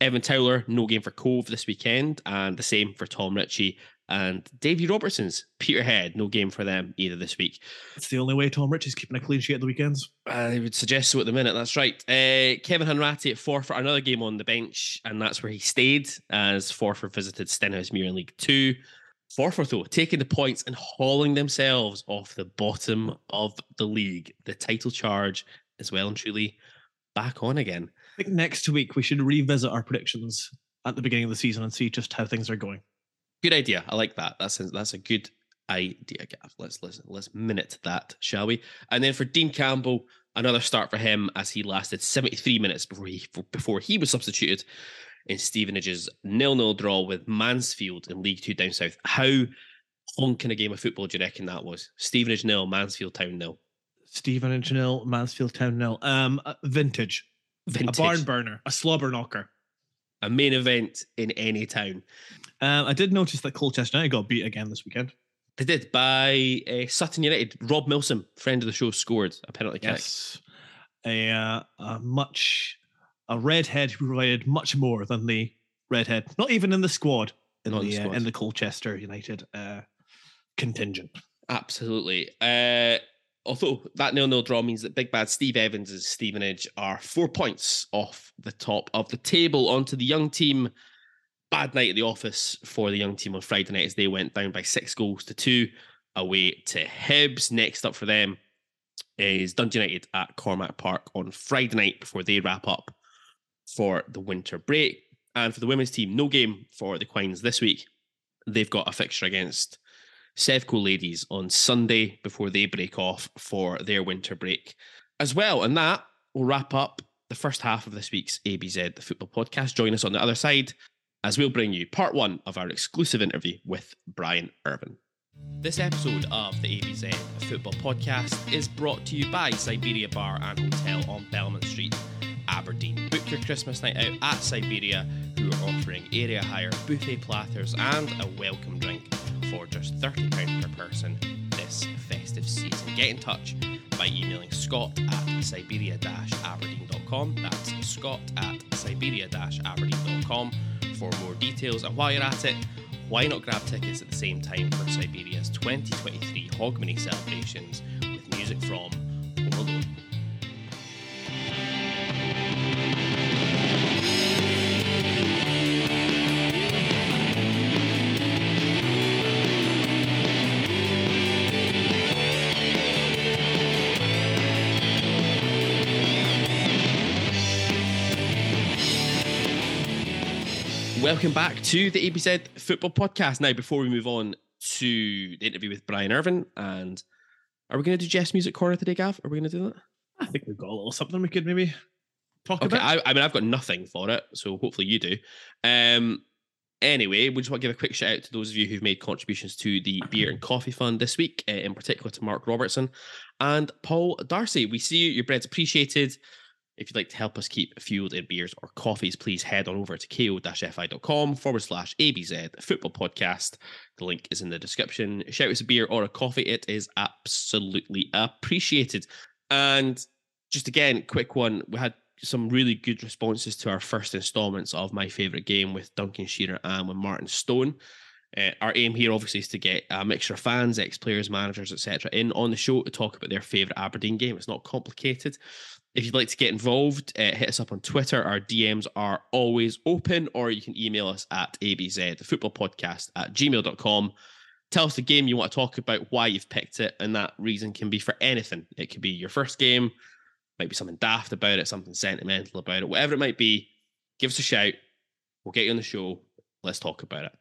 Evan Towler, no game for Cove this weekend, and the same for Tom Ritchie and Davy Robertson's Peterhead, no game for them either this week. It's the only way Tom Rich is keeping a clean sheet at the weekends. I would suggest so at the minute. That's right. Uh, Kevin Hanratty at Forfar, another game on the bench, and that's where he stayed as Forfar visited Stenhousemuir in League Two. Forfar, though, taking the points and hauling themselves off the bottom of the league. The title charge is well and truly back on again. I think next week we should revisit our predictions at the beginning of the season and see just how things are going. Good idea. I like that. That's a, that's a good idea, Gav. Let's listen. Let's minute that, shall we? And then for Dean Campbell, another start for him as he lasted 73 minutes before he before he was substituted in Stevenage's nil-nil draw with Mansfield in League Two down south. How honking a game of football do you reckon that was? Stevenage nil, Mansfield Town nil. Stevenage nil, Mansfield Town nil. Um, uh, vintage, Vintage. a barn burner, a slobber knocker. a main event in any town. Um, I did notice that Colchester United got beat again this weekend. They did by uh, Sutton United. Rob Milsom, friend of the show, scored a penalty kick. Yes, a, uh, a much a redhead who provided much more than the redhead, not even in the squad in Not the, the uh, in the Colchester United uh, contingent. Absolutely. Uh, although that nil-nil draw means that Big Bad Steve Evans' and Stevenage are four points off the top of the table onto the young team. Bad night at the office for the young team on Friday night as they went down by six goals to two away to Hibs. Next up for them is Dundee United at Cormack Park on Friday night before they wrap up for the winter break. And for the women's team, no game for the Quines this week. They've got a fixture against Sevco ladies on Sunday before they break off for their winter break as well. And that will wrap up the first half of this week's ABZ the Football Podcast. Join us on the other side as we'll bring you part one of our exclusive interview with Brian Irvine. This episode of the ABZ Football Podcast is brought to you by Siberia Bar and Hotel on Belmont Street, Aberdeen. Your Christmas night out at Siberia, who are offering area hire, buffet platters, and a welcome drink for just £30 per person this festive season. Get in touch by emailing scott at siberia-aberdeen.com. That's scott at siberia-aberdeen.com for more details. And while you're at it, why not grab tickets at the same time for Siberia's 2023 Hogmanay celebrations with music from Home? Welcome back to the ABZ Football Podcast. Now, before we move on to the interview with Brian Irvine, and are we going to do Geoff's Music Corner today, Gav? Are we going to do that? I think we've got a little something we could maybe talk Okay, about. I, I mean, I've got nothing for it, so hopefully you do. Um, anyway, we just want to give a quick shout out to those of you who've made contributions to the Beer and Coffee Fund this week, uh, in particular to Mark Robertson and Paul Darcy. We see you, your bread's appreciated. If you'd like to help us keep fueled in beers or coffees, please head on over to ko-fi.com forward slash ABZ football podcast. The link is in the description. Shout us a beer or a coffee. It is absolutely appreciated. And just again, quick one. We had some really good responses to our first installments of my favorite game with Duncan Shearer and with Martin Stone. Uh, our aim here, obviously, is to get a mixture of fans, ex-players, managers, etc., in on the show to talk about their favorite Aberdeen game. It's not complicated. If you'd like to get involved, uh, hit us up on Twitter. Our DMs are always open, or you can email us at abz, the football podcast at gmail.com. Tell us the game you want to talk about, why you've picked it, and that reason can be for anything. It could be your first game, might be something daft about it, something sentimental about it, whatever it might be. Give us a shout. We'll get you on the show. Let's talk about it.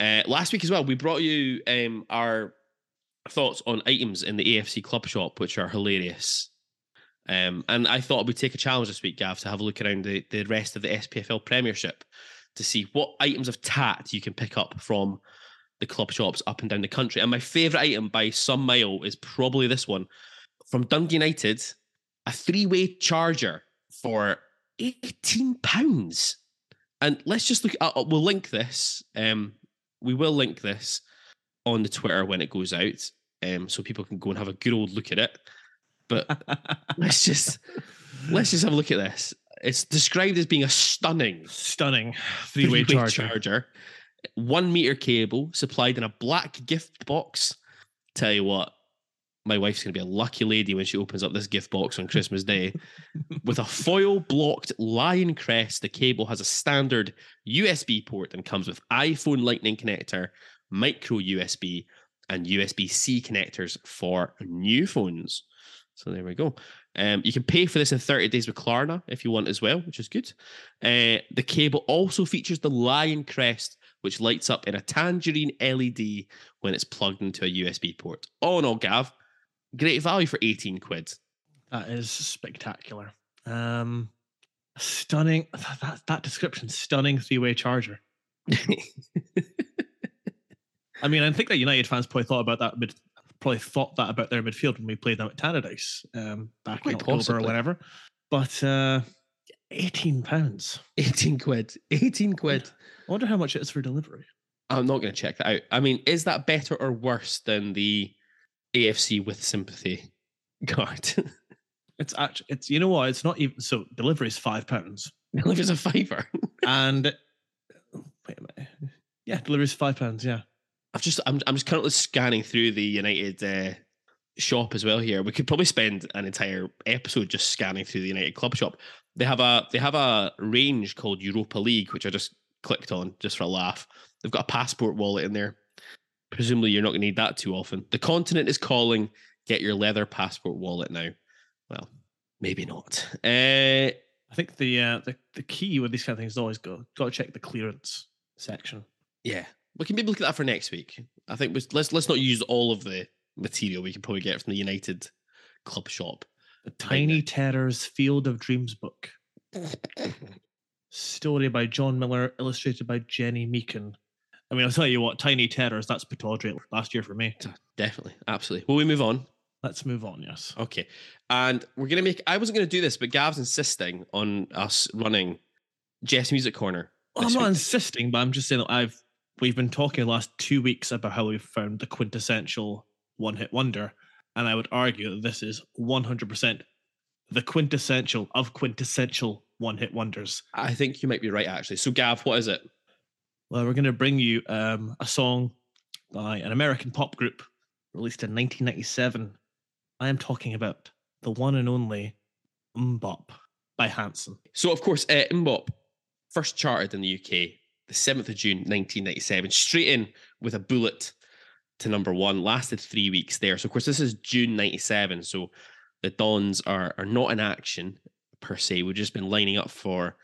Uh, last week as well, we brought you um, our thoughts on items in the AFC Club Shop, which are hilarious. Um, and I thought we'd take a challenge this week, Gav, to have a look around the, the rest of the SPFL Premiership to see what items of tat you can pick up from the club shops up and down the country. And my favourite item by some mile is probably this one from Dundee United a three way charger for £18. And let's just look, uh, we'll link this. Um, we will link this on the Twitter when it goes out, um, so people can go and have a good old look at it. But let's just let's just have a look at this. It's described as being a stunning, stunning three-way, three-way charger. charger. One meter cable supplied in a black gift box. Tell you what, my wife's going to be a lucky lady when she opens up this gift box on Christmas Day. With a foil blocked lion crest, the cable has a standard USB port and comes with iPhone Lightning connector, micro USB, and USB C connectors for new phones. So there we go. Um, you can pay for this in 30 days with Klarna if you want as well, which is good. Uh, the cable also features the lion crest, which lights up in a tangerine LED when it's plugged into a USB port. All in all, Gav, great value for 18 quid. That is spectacular. Um, stunning. That, that description, stunning three way charger. I mean, I think that United fans probably thought about that mid, probably thought that about their midfield when we played them at Tannadice um, back Quite in October possibly. or whatever. But uh, 18 pounds. 18 quid. 18 quid. I wonder how much it is for delivery. I'm not going to check that out. I mean, is that better or worse than the AFC with sympathy card. it's actually it's you know what it's not even so delivery is five pounds. Delivery is a fiver, and wait a minute, yeah, delivery is five pounds. Yeah, I've just I'm I'm just currently scanning through the United uh, shop as well. Here, we could probably spend an entire episode just scanning through the United Club shop. They have a they have a range called Europa League, which I just clicked on just for a laugh. They've got a passport wallet in there presumably you're not going to need that too often. The continent is calling. Get your leather passport wallet now. Well, maybe not. Uh, I think the uh, the the key with these kind of things is always go got to check the clearance section. Yeah, we can maybe look at that for next week. I think let's let's not use all of the material we can probably get from the United Club shop. The Tiny Terrors Field of Dreams book. Story by John Miller, illustrated by Jenny Meakin. I mean, I'll tell you what, Tiny Terrors, that's Pittodrie last year for me. Definitely. Absolutely. Will we move on? Let's move on, yes. Okay. And we're going to make, I wasn't going to do this, but Gav's insisting on us running Geoff's Music Corner. Well, I'm not week. insisting, but I'm just saying that I've, we've been talking the last two weeks about how we've found the quintessential one hit wonder. And I would argue that this is 100% the quintessential of quintessential one hit wonders. I think you might be right, actually. So, Gav, what is it? Well, we're going to bring you um, a song by an American pop group released in 1997. I am talking about the one and only MMMBop by Hanson. So, of course, uh, MMMBop first charted in the UK the 7th of June 1997, straight in with a bullet to number one, lasted three weeks there. So, of course, this is June 97. So, the Dons are, are not in action per se. We've just been lining up for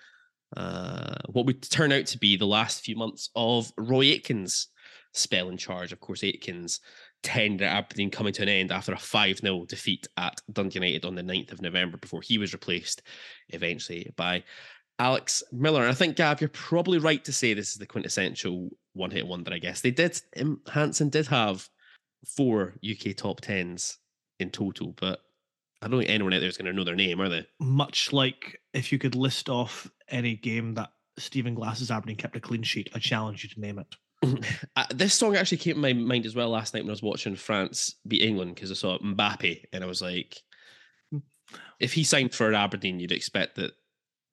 uh, what would turn out to be the last few months of Roy Aitken's spell in charge. Of course, Aitken's tenure at Aberdeen coming to an end after a 5 0 defeat at Dundee United on the 9th of November before he was replaced eventually by Alex Miller. And I think, Gav, you're probably right to say this is the quintessential one hit wonder, I guess. They did, um, Hanson did have four UK top 10s in total, but I don't think anyone out there is going to know their name, are they? Much like if you could list off any game that Stephen Glass's Aberdeen kept a clean sheet, I challenge you to name it. uh, this song actually came to my mind as well last night when I was watching France beat England because I saw Mbappe and I was like, if he signed for Aberdeen, you'd expect that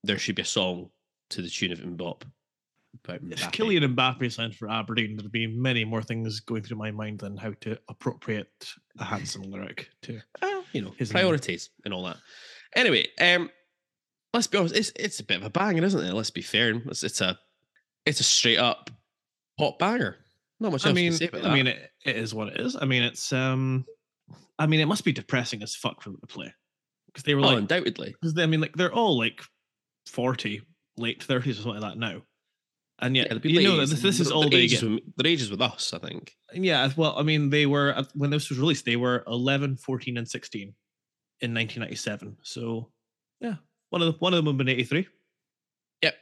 there should be a song to the tune of Mbop. about If Mbappe. Kylian Mbappe signed for Aberdeen, there'd be many more things going through my mind than how to appropriate a Hanson lyric to. Well, you know, His name. priorities and all that. Anyway, um, let's be honest, it's it's a bit of a banger, isn't it? Let's be fair. It's, it's a it's a straight up pop banger. Not much I else mean, to say about I mean, it, it is what it is. I mean, it's um, I mean, it must be depressing as fuck for them to play because they were oh, like, undoubtedly. because I mean, like they're all like forty, late thirties or something like that now, and yet Yeah, you know this, this is all they're they ages get. with, ages with us, I think. Yeah, well, I mean, they were when this was released, they were 11, 14, and 16 in 1997. So, yeah, one of them, one of them would have been 83. Yep.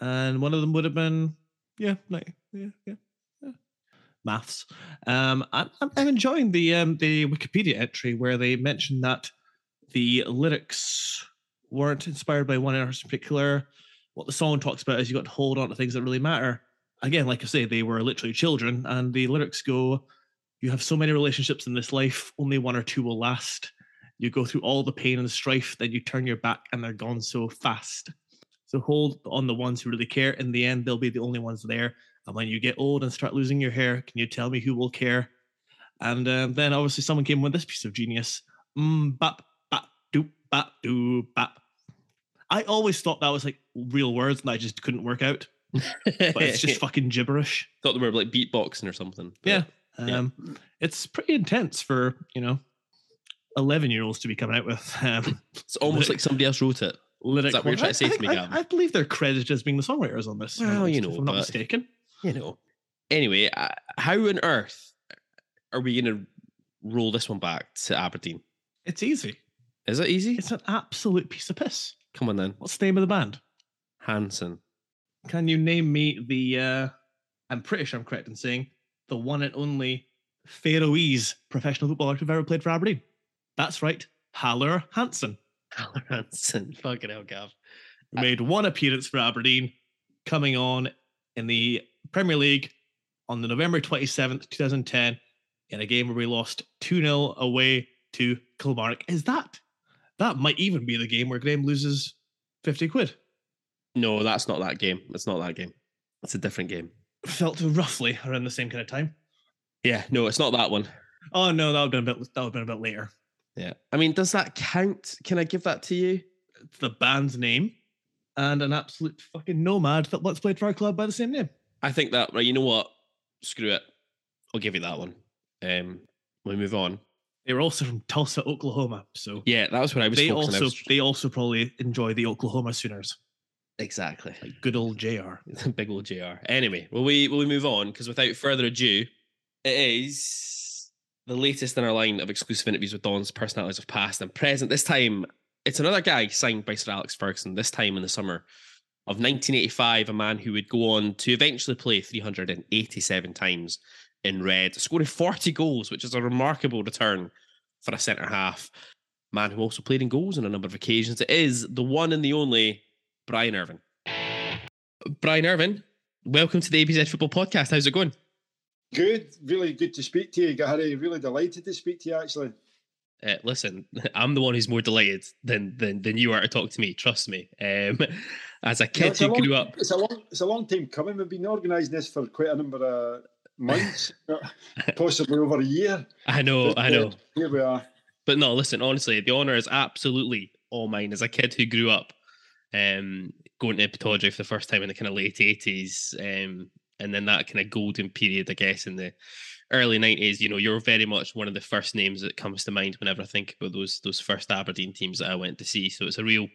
And one of them would have been, yeah, 90, yeah, yeah, yeah. Maths. Um, I'm, I'm I'm enjoying the um the Wikipedia entry where they mention that the lyrics weren't inspired by one artist in particular. What the song talks about is you got to hold on to things that really matter again, like I say, they were literally children, and the lyrics go, You have so many relationships in this life, only one or two will last. You go through all the pain and the strife, then you turn your back and they're gone so fast. So hold on the ones who really care. In the end, they'll be the only ones there. And when you get old and start losing your hair, can you tell me who will care? And um, then obviously someone came with this piece of genius. Mm, bap, bap, doop, bap, doo, bap. I always thought that was like real words and I just couldn't work out, but it's just fucking gibberish. thought they were like beatboxing or something. Yeah. Yeah. Um, It's pretty intense for, you know, 11 year olds to be coming out with um, It's almost like somebody else wrote it. lyric. that what you're trying to say I, to me, I- Gavin? I, believe they're credited as being the songwriters on this. Well, you know, if I'm not mistaken. You know. Anyway, uh, how on earth are we going to roll this one back to Aberdeen? It's easy. Is it easy? It's an absolute piece of piss. Come on then. What's the name of the band? Hanson. Can you name me the, uh, I'm pretty sure I'm correct in saying, the one and only Faroese professional footballer who've ever played for Aberdeen? That's right, Hallur Hansson. Hallur Hansson. Fucking hell, Gav. who made one appearance for Aberdeen, coming on in the Premier League on the November 27th, 2010, in a game where we lost 2 0 away to Kilmarnock. Is that? That might even be the game where Graham loses 50 quid. No, that's not that game. It's not that game. It's a different game. Felt roughly around the same kind of time. Yeah, no, it's not that one. Oh no, that would have been a bit that would have been a bit later. Yeah. I mean, does that count? Can I give that to you? It's the band's name and an absolute fucking nomad that played for our club by the same name. I think that, right, you know what? Screw it. I'll give you that one. Um, we move on. They were also from Tulsa, Oklahoma. So Yeah, that was what I was they also was- they also probably enjoy the Oklahoma Sooners, exactly. like good old JR. Big old JR. Anyway, will we will we move on? Because without further ado, it is the latest in our line of exclusive interviews with Don's personalities of past and present. This time, it's another guy signed by Sir Alex Ferguson. This time in the summer of 1985, a man who would go on to eventually play 387 times in red, scoring 40 goals, which is a remarkable return for a centre half. Man who also played in goals on a number of occasions. It is the one and the only Brian Irvine. Brian Irvine, welcome to the ABZ Football Podcast. How's it going? Good, really good to speak to you, Gary. Really delighted to speak to you, actually. Uh, listen, I'm the one who's more delighted than than than you are to talk to me. Trust me. Um, as a No, kid a who long, grew up, it's a long, it's a long time coming. We've been organising this for quite a number of months, possibly over a year. I know, But, I uh, know. Here we are. But no, listen, honestly, the honour is absolutely all mine. As a kid who grew up um, going to Pittodrie for the first time in the kind of late 80s, um, and then that kind of golden period, I guess, in the early 90s, you know, you're very much one of the first names that comes to mind whenever I think about those those first Aberdeen teams that I went to see. So it's a real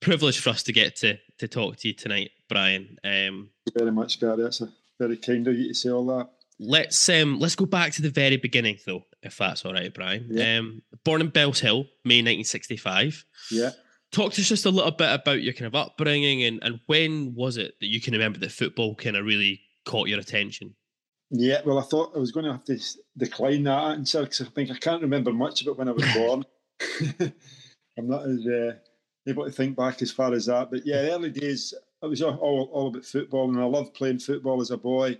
privilege for us to get to to talk to you tonight, Brian. Um, Thank you very much, Gary. That's a very kind of you to say all that. let's um let's go back to the very beginning though, if that's all right, Brian. Yeah. Um, born in Bellshill, May 1965. Yeah. talk to us just a little bit about your kind of upbringing and, and when was it that you can remember that football kind of really caught your attention? Yeah, well, I thought I was going to have to decline that answer because I think I can't remember much about when I was born. I'm not as uh, able to think back as far as that. But yeah, early days, it was all, all, all about football, and I loved playing football as a boy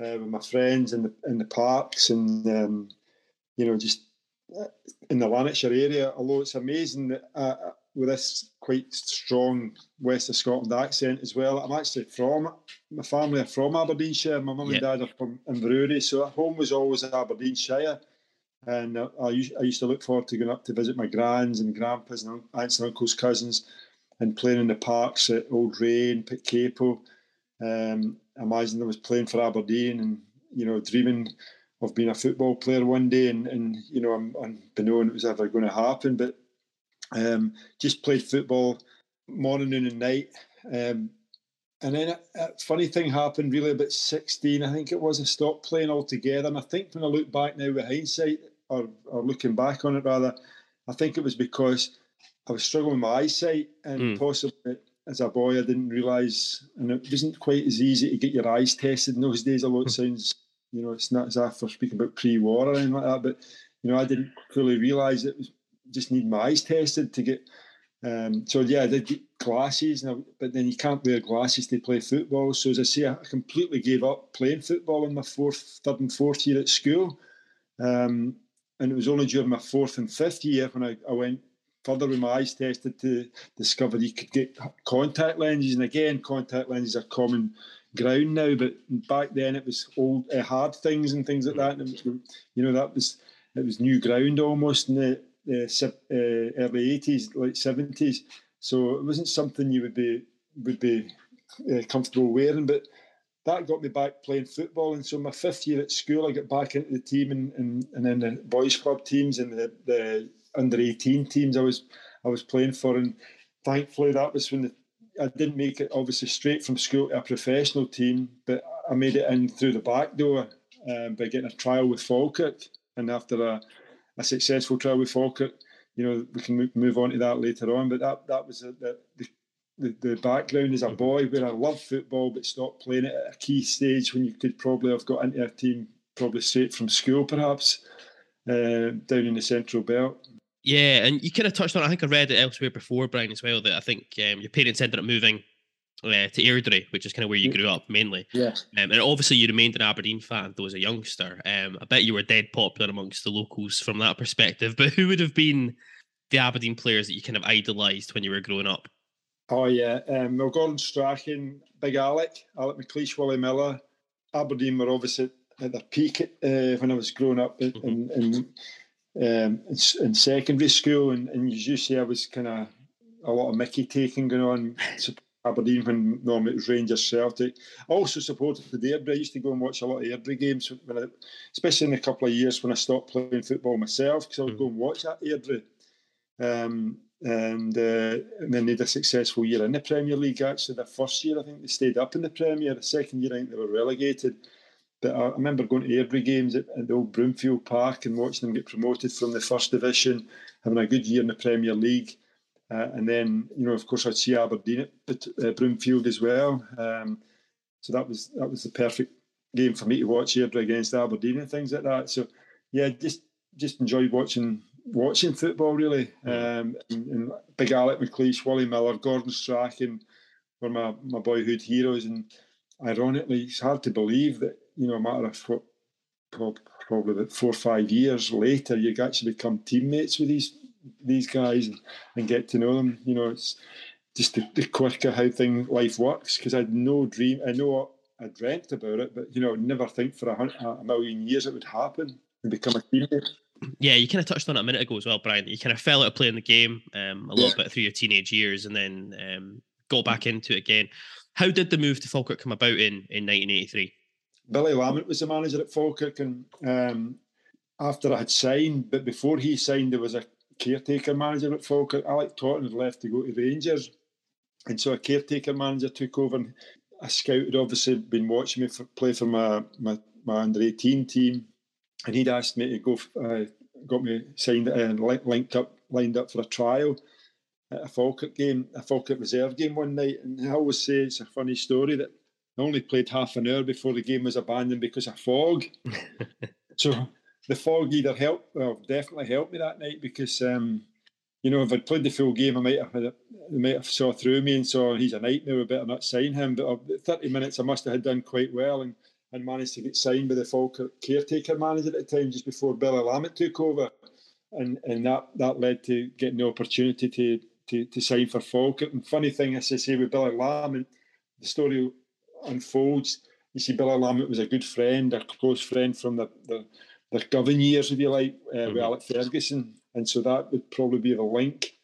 uh, with my friends in the in the parks and um, you know just uh, in the Lanarkshire area. Although it's amazing that I, with this quite strong West of Scotland accent as well. I'm actually from my family are from Aberdeenshire. My mum and dad are from Inverurie, so home was always Aberdeenshire. And uh, I, used, I used to look forward to going up to visit my grands and grandpas and aunts and uncles, cousins, and playing in the parks at Old Rayne, Pit Capel. Um, imagine I was playing for Aberdeen and you know dreaming of being a football player one day, and, and you know I'm, I'm knowing it was ever going to happen, but um, just played football morning, noon, and night. Um, and then a, a, funny thing happened really about 16, I think it was, I stopped playing altogether. And I think when I look back now with hindsight, or, or looking back on it rather, I think it was because I was struggling with my eyesight and mm. possibly as a boy I didn't realise and it wasn't quite as easy to get your eyes tested in those days, although it hmm. sounds, you know, it's not as if we're speaking about pre-war or anything like that, but you know, I didn't fully realise it was just need my eyes tested to get. Um, so yeah, I did get glasses, I, but then you can't wear glasses to play football. So as I say, I completely gave up playing football in my fourth, third, and fourth year at school. Um, and it was only during my fourth and fifth year when I, I went further with my eyes tested to discover you could get contact lenses. And again, contact lenses are common ground now, but back then it was old uh, hard things and things like that. And was, you know, that was it was new ground almost in the uh, early 80s, late 70s. So it wasn't something you would be would be uh, comfortable wearing. But that got me back playing football. And so my fifth year at school, I got back into the team and and, and then the boys club teams and the, the under 18 teams I was I was playing for. And thankfully that was when the, I didn't make it obviously straight from school to a professional team, but I made it in through the back door um, by getting a trial with Falkirk. And after a a successful trial with Falkirk. You know, we can move on to that later on. But that that was a, the, the the background as a boy where I loved football but stopped playing it at a key stage when you could probably have got into a team probably straight from school, perhaps uh, down in the Central Belt. Yeah, and you kind of touched on. I think I read it elsewhere before, Brian, as well. That I think um, your parents ended up moving uh, to Airdrie, which is kind of where you grew up mainly. Yeah. Um, and obviously, you remained an Aberdeen fan though as a youngster. Um, I bet you were dead popular amongst the locals from that perspective. But who would have been the Aberdeen players that you kind of idolised when you were growing up? Oh yeah, um, well, Gordon Strachan, Big Alec, Alec McLeish, Willie Miller. Aberdeen were obviously at their peak uh, when I was growing up in, mm-hmm. in, um, in, in, secondary school, and, and as you say, I was kind of a lot of Mickey taking going on. Aberdeen when normally it was Rangers Celtic. I also supported the Airdrie. I used to go and watch a lot of Airdrie games, when I, especially in a couple of years when I stopped playing football myself, because I would go and watch that Airdrie. Um, and, uh, and then they had a successful year in the Premier League. Actually, the first year I think they stayed up in the Premier. The second year I think they were relegated. But I, remember going to Airdrie games at, at the old Broomfield Park and watching them get promoted from the first division, having a good year in the Premier League. Uh, and then, you know, of course, I'd see Aberdeen at uh, Broomfield as well. Um, so that was that was the perfect game for me to watch here against Aberdeen and things like that. So yeah, just just enjoyed watching watching football really. Um, and, and big Alec McLeish, Wally Miller, Gordon Strachan were my, my boyhood heroes. And ironically, it's hard to believe that you know a matter of what, probably about four or five years later, you actually become teammates with these these guys and, and get to know them. You know, it's just the, the quirk of how thing life works. Because I had no dream. I know I dreamt about it, but you know, never think for a, a million years it would happen and become a teammate. Yeah, you kind of touched on it a minute ago as well, Brian. You kind of fell out of playing the game um, a little yeah. bit through your teenage years, and then um, got back into it again. How did the move to Falkirk come about in in 1983? Billy Lamont was the manager at Falkirk, and um, after I had signed, but before he signed, there was a caretaker manager at Falkirk. Alec Totten had left to go to Rangers. And so a caretaker manager took over. And a scout had obviously been watching me for, play for my, my, my under 18 team. And he'd asked me to go, uh, got me signed and uh, linked up, lined up for a trial at a Falkirk game, a Falkirk reserve game one night. And I always say it's a funny story that I only played half an hour before the game was abandoned because of fog. so the fog either helped, well, definitely helped me that night because, um, you know, if I'd played the full game, I might have had, they might have saw through me and saw he's a nightmare. We better not sign him. But uh, 30 minutes, I must have had done quite well and, and managed to get signed by the Falkirk caretaker manager at the time, just before Billy Lamont took over, and and that that led to getting the opportunity to to, to sign for Falkirk. And funny thing, as I say, with Billy Lamont, the story unfolds. You see, Billy Lamont was a good friend, a close friend from the, the their Govan years, if you like, uh, mm-hmm. with Alec Ferguson. And so that would probably be the link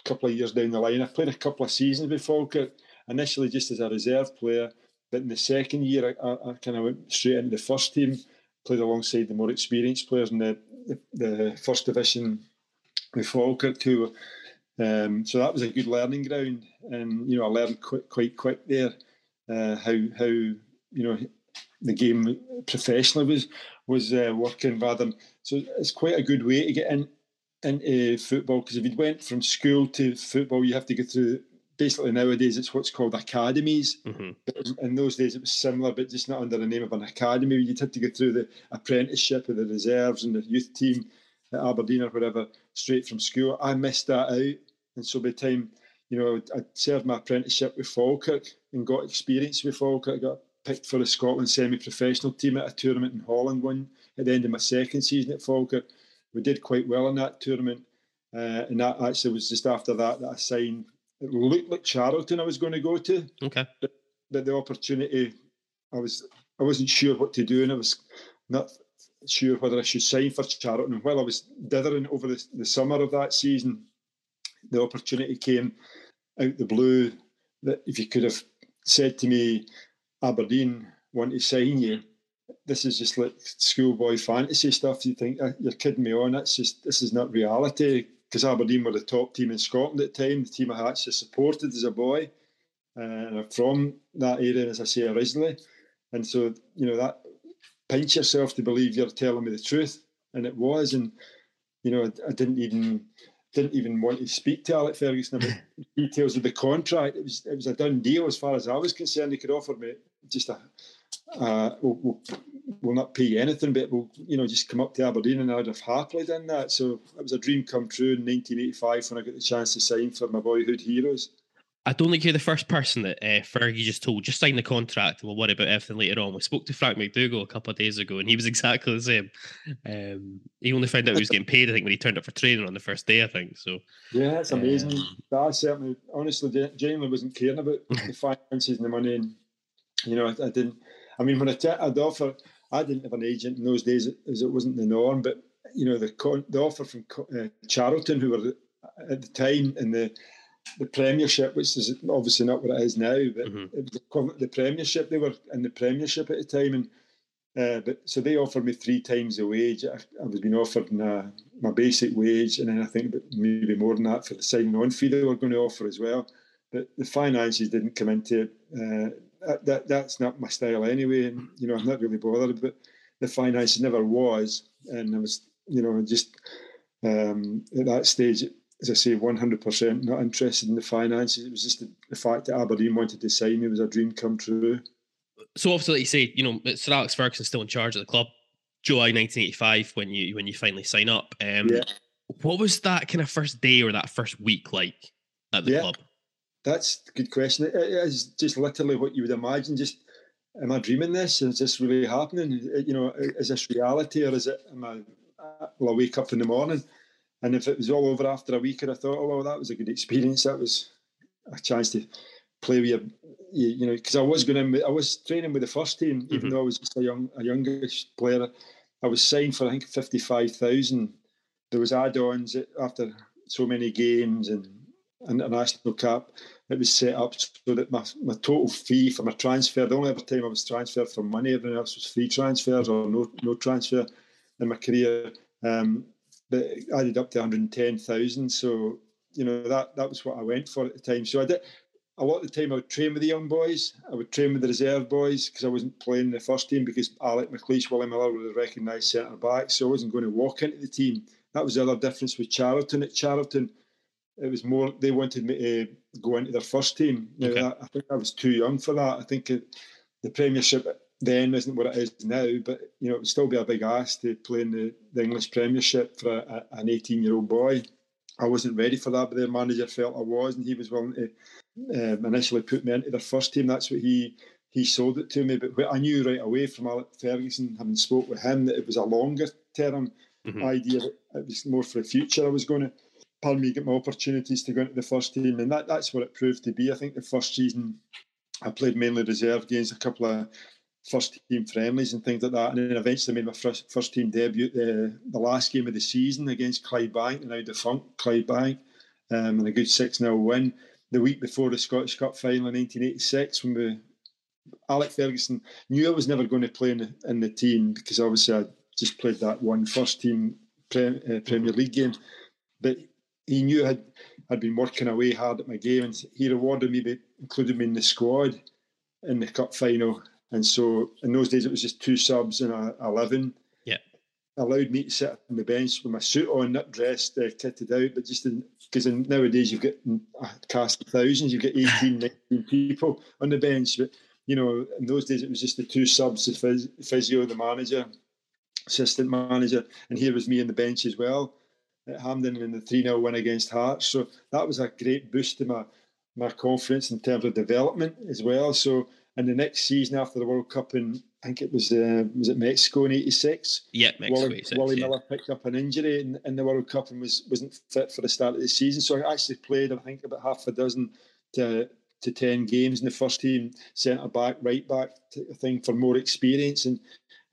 a couple of years down the line. I played a couple of seasons with Falkirk, initially just as a reserve player. But in the second year, I, I, I kind of went straight into the first team, played alongside the more experienced players in the, the, the first division with Falkirk, too. Um, so that was a good learning ground. And, you know, I learned quite, quite quick there uh, how, how, you know, the game professionally was was uh, working rather than so it's quite a good way to get in into football because if you went from school to football you have to go through basically nowadays it's what's called academies. Mm-hmm. in those days it was similar but just not under the name of an academy. You'd have to go through the apprenticeship of the reserves and the youth team at Aberdeen or whatever straight from school. I missed that out and so by the time you know I served my apprenticeship with Falkirk and got experience with Falkirk I got picked for the Scotland semi-professional team at a tournament in Holland one at the end of my second season at Falkirk. We did quite well in that tournament, uh, and that actually was just after that that I signed. It looked like Charlton I was going to go to. Okay. But, but the opportunity, I was I wasn't sure what to do, and I was not sure whether I should sign for Charlton. And while I was dithering over the, the summer of that season, the opportunity came out the blue that if you could have said to me, Aberdeen want to sign you, this is just like schoolboy fantasy stuff. You think uh, you're kidding me on? It's just this is not reality because Aberdeen were the top team in Scotland at the time. The team I actually supported as a boy, and I'm from that area, as I say originally. And so you know that pinch yourself to believe you're telling me the truth, and it was. And you know I, I didn't even didn't even want to speak to Alec Ferguson about details of the contract. It was it was a done deal as far as I was concerned. He could offer me just a uh, we'll, we'll, we'll, not pay you anything, but we'll you know just come up to Aberdeen and I'd have happily done that. So it was a dream come true in 1985 when I got the chance to sign for my boyhood heroes. I don't think you're the first person that uh, Fergie just told, just sign the contract and we'll worry about everything later on. We spoke to Frank McDougall a couple of days ago and he was exactly the same. Um, he only found out he was getting paid, I think, when he turned up for training on the first day, I think. So Yeah, it's amazing. Um, I certainly, honestly, genuinely wasn't caring about the finances and the money. And, you know, I, I didn't, I mean, when I t- I'd offer, I didn't have an agent in those days as it wasn't the norm, but, you know, the, con- the offer from uh, Charlton, who were at the time in the the Premiership, which is obviously not what it is now, but mm-hmm. it was the Premiership. They were in the Premiership at the time, and uh, but so they offered me three times the wage. I, I was being offered my, my basic wage, and then I think maybe more than that for the signing on fee they were going to offer as well. But the finances didn't come into it. Uh, that, that, that's not my style anyway, and you know I'm not really bothered. But the finances never was, and I was you know just um, at that stage as I say, 100% not interested in the finances. It was just the, the, fact that Aberdeen wanted to sign me was a dream come true. So obviously, like you say, you know, Sir Alex Ferguson's still in charge of the club. July 1985 when you when you finally sign up. Um, yeah. What was that kind of first day or that first week like at the yeah, club? That's a good question. It is just literally what you would imagine. Just am I dreaming this? Is this really happening? You know, is this reality or is it? Am I? Will I wake up in the morning? And if it was all over after a week, and I thought, oh well, that was a good experience. That was a chance to play with your, you, you know, because I was going I was training with the first team, even mm-hmm. though I was just a young, a youngish player. I was signed for I think fifty five thousand. There was add-ons after so many games and an international cap. It was set up so that my, my total fee for my transfer, the only other time I was transferred for money, everything else was free transfers or no no transfer in my career. Um, but added up to 110,000. So, you know, that that was what I went for at the time. So I did a lot of the time I would train with the young boys. I would train with the reserve boys because I wasn't playing the first team because Alec McLeish, Willie Miller were the recognised centre back. So I wasn't going to walk into the team. That was the other difference with Charlton. At Charlton, it was more they wanted me to go into their first team. Now, okay. I, I think I was too young for that. I think it, the Premiership then isn't what it is now, but you know it would still be a big ask to play in the, the English Premiership for a, a, an 18 year old boy. I wasn't ready for that, but the manager felt I was, and he was willing to um, initially put me into the first team. That's what he he sold it to me. But I knew right away from Alec Ferguson, having spoke with him, that it was a longer term mm-hmm. idea. It was more for the future. I was going to pardon me, get my opportunities to go into the first team, and that, that's what it proved to be. I think the first season I played mainly reserve games, a couple of first team friendlies and things like that, and then eventually made my first first team debut the the last game of the season against Clydebank, the now defunct Clydebank, um, and a good six 0 win. The week before the Scottish Cup final in 1986, when we Alec Ferguson knew I was never going to play in the, in the team because obviously I just played that one first team pre, uh, Premier League game, but he knew I'd, I'd been working away hard at my game and he rewarded me by including me in the squad in the cup final. And so in those days, it was just two subs and a 11. Yeah. Allowed me to sit on the bench with my suit on, not dressed, uh, kitted out, but just in because nowadays you've got a cast of thousands, you've got 18, 19 people on the bench. But, you know, in those days, it was just the two subs, the phys- physio, the manager, assistant manager, and here was me on the bench as well at Hampden in the 3 0 win against Hearts. So that was a great boost to my, my confidence in terms of development as well. So in the next season after the World Cup in, I think it was uh, was it Mexico in '86. Yeah, Mexico Wally, 86, Wally yeah. Miller picked up an injury in, in the World Cup and was wasn't fit for the start of the season. So I actually played, I think, about half a dozen to to ten games in the first team, centre back, right back, thing for more experience, and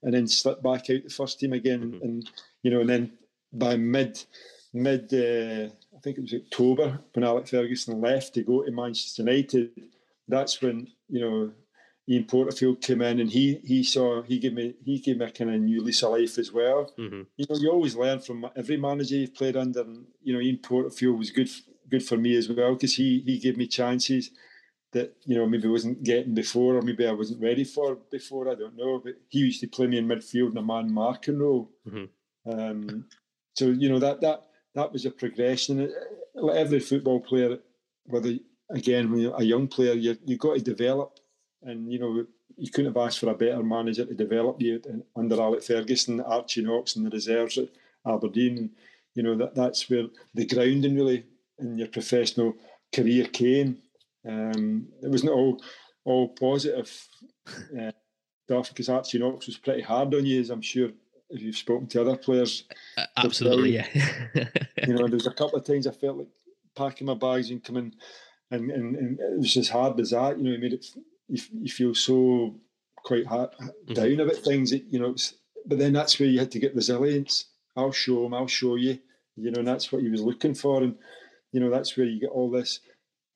and then slipped back out the first team again, Mhm. and you know, and then by mid mid uh, I think it was October when Alec Ferguson left to go to Manchester United. That's when you know Ian Porterfield came in and he he saw he gave me he gave me a kind of new lease of life as well. Mhm. You know, you always learn from every manager you've played under. And, you know, Ian Porterfield was good good for me as well because he he gave me chances that you know maybe wasn't getting before or maybe I wasn't ready for before. I don't know, but he used to play me in midfield in a man marking role. Mhm. Um, so you know that that that was a progression. Like every football player, whether again when you're a young player, you you got to develop, and you know you couldn't have asked for a better manager to develop you under Alec Ferguson, Archie Knox, and the reserves at Aberdeen. You know that that's where the grounding really in your professional career came. Um, it wasn't all all positive uh, stuff because Archie Knox was pretty hard on you, as I'm sure if you've spoken to other players. Uh, absolutely, yeah. You know, there was a couple of times I felt like packing my bags and coming, and, and, and it was as hard as that. You know, it made it you, you feel so quite hard, mm-hmm. down about things. That, you know, it's, but then that's where you had to get resilience. I'll show him. I'll show you. You know, and that's what he was looking for, and you know that's where you get all this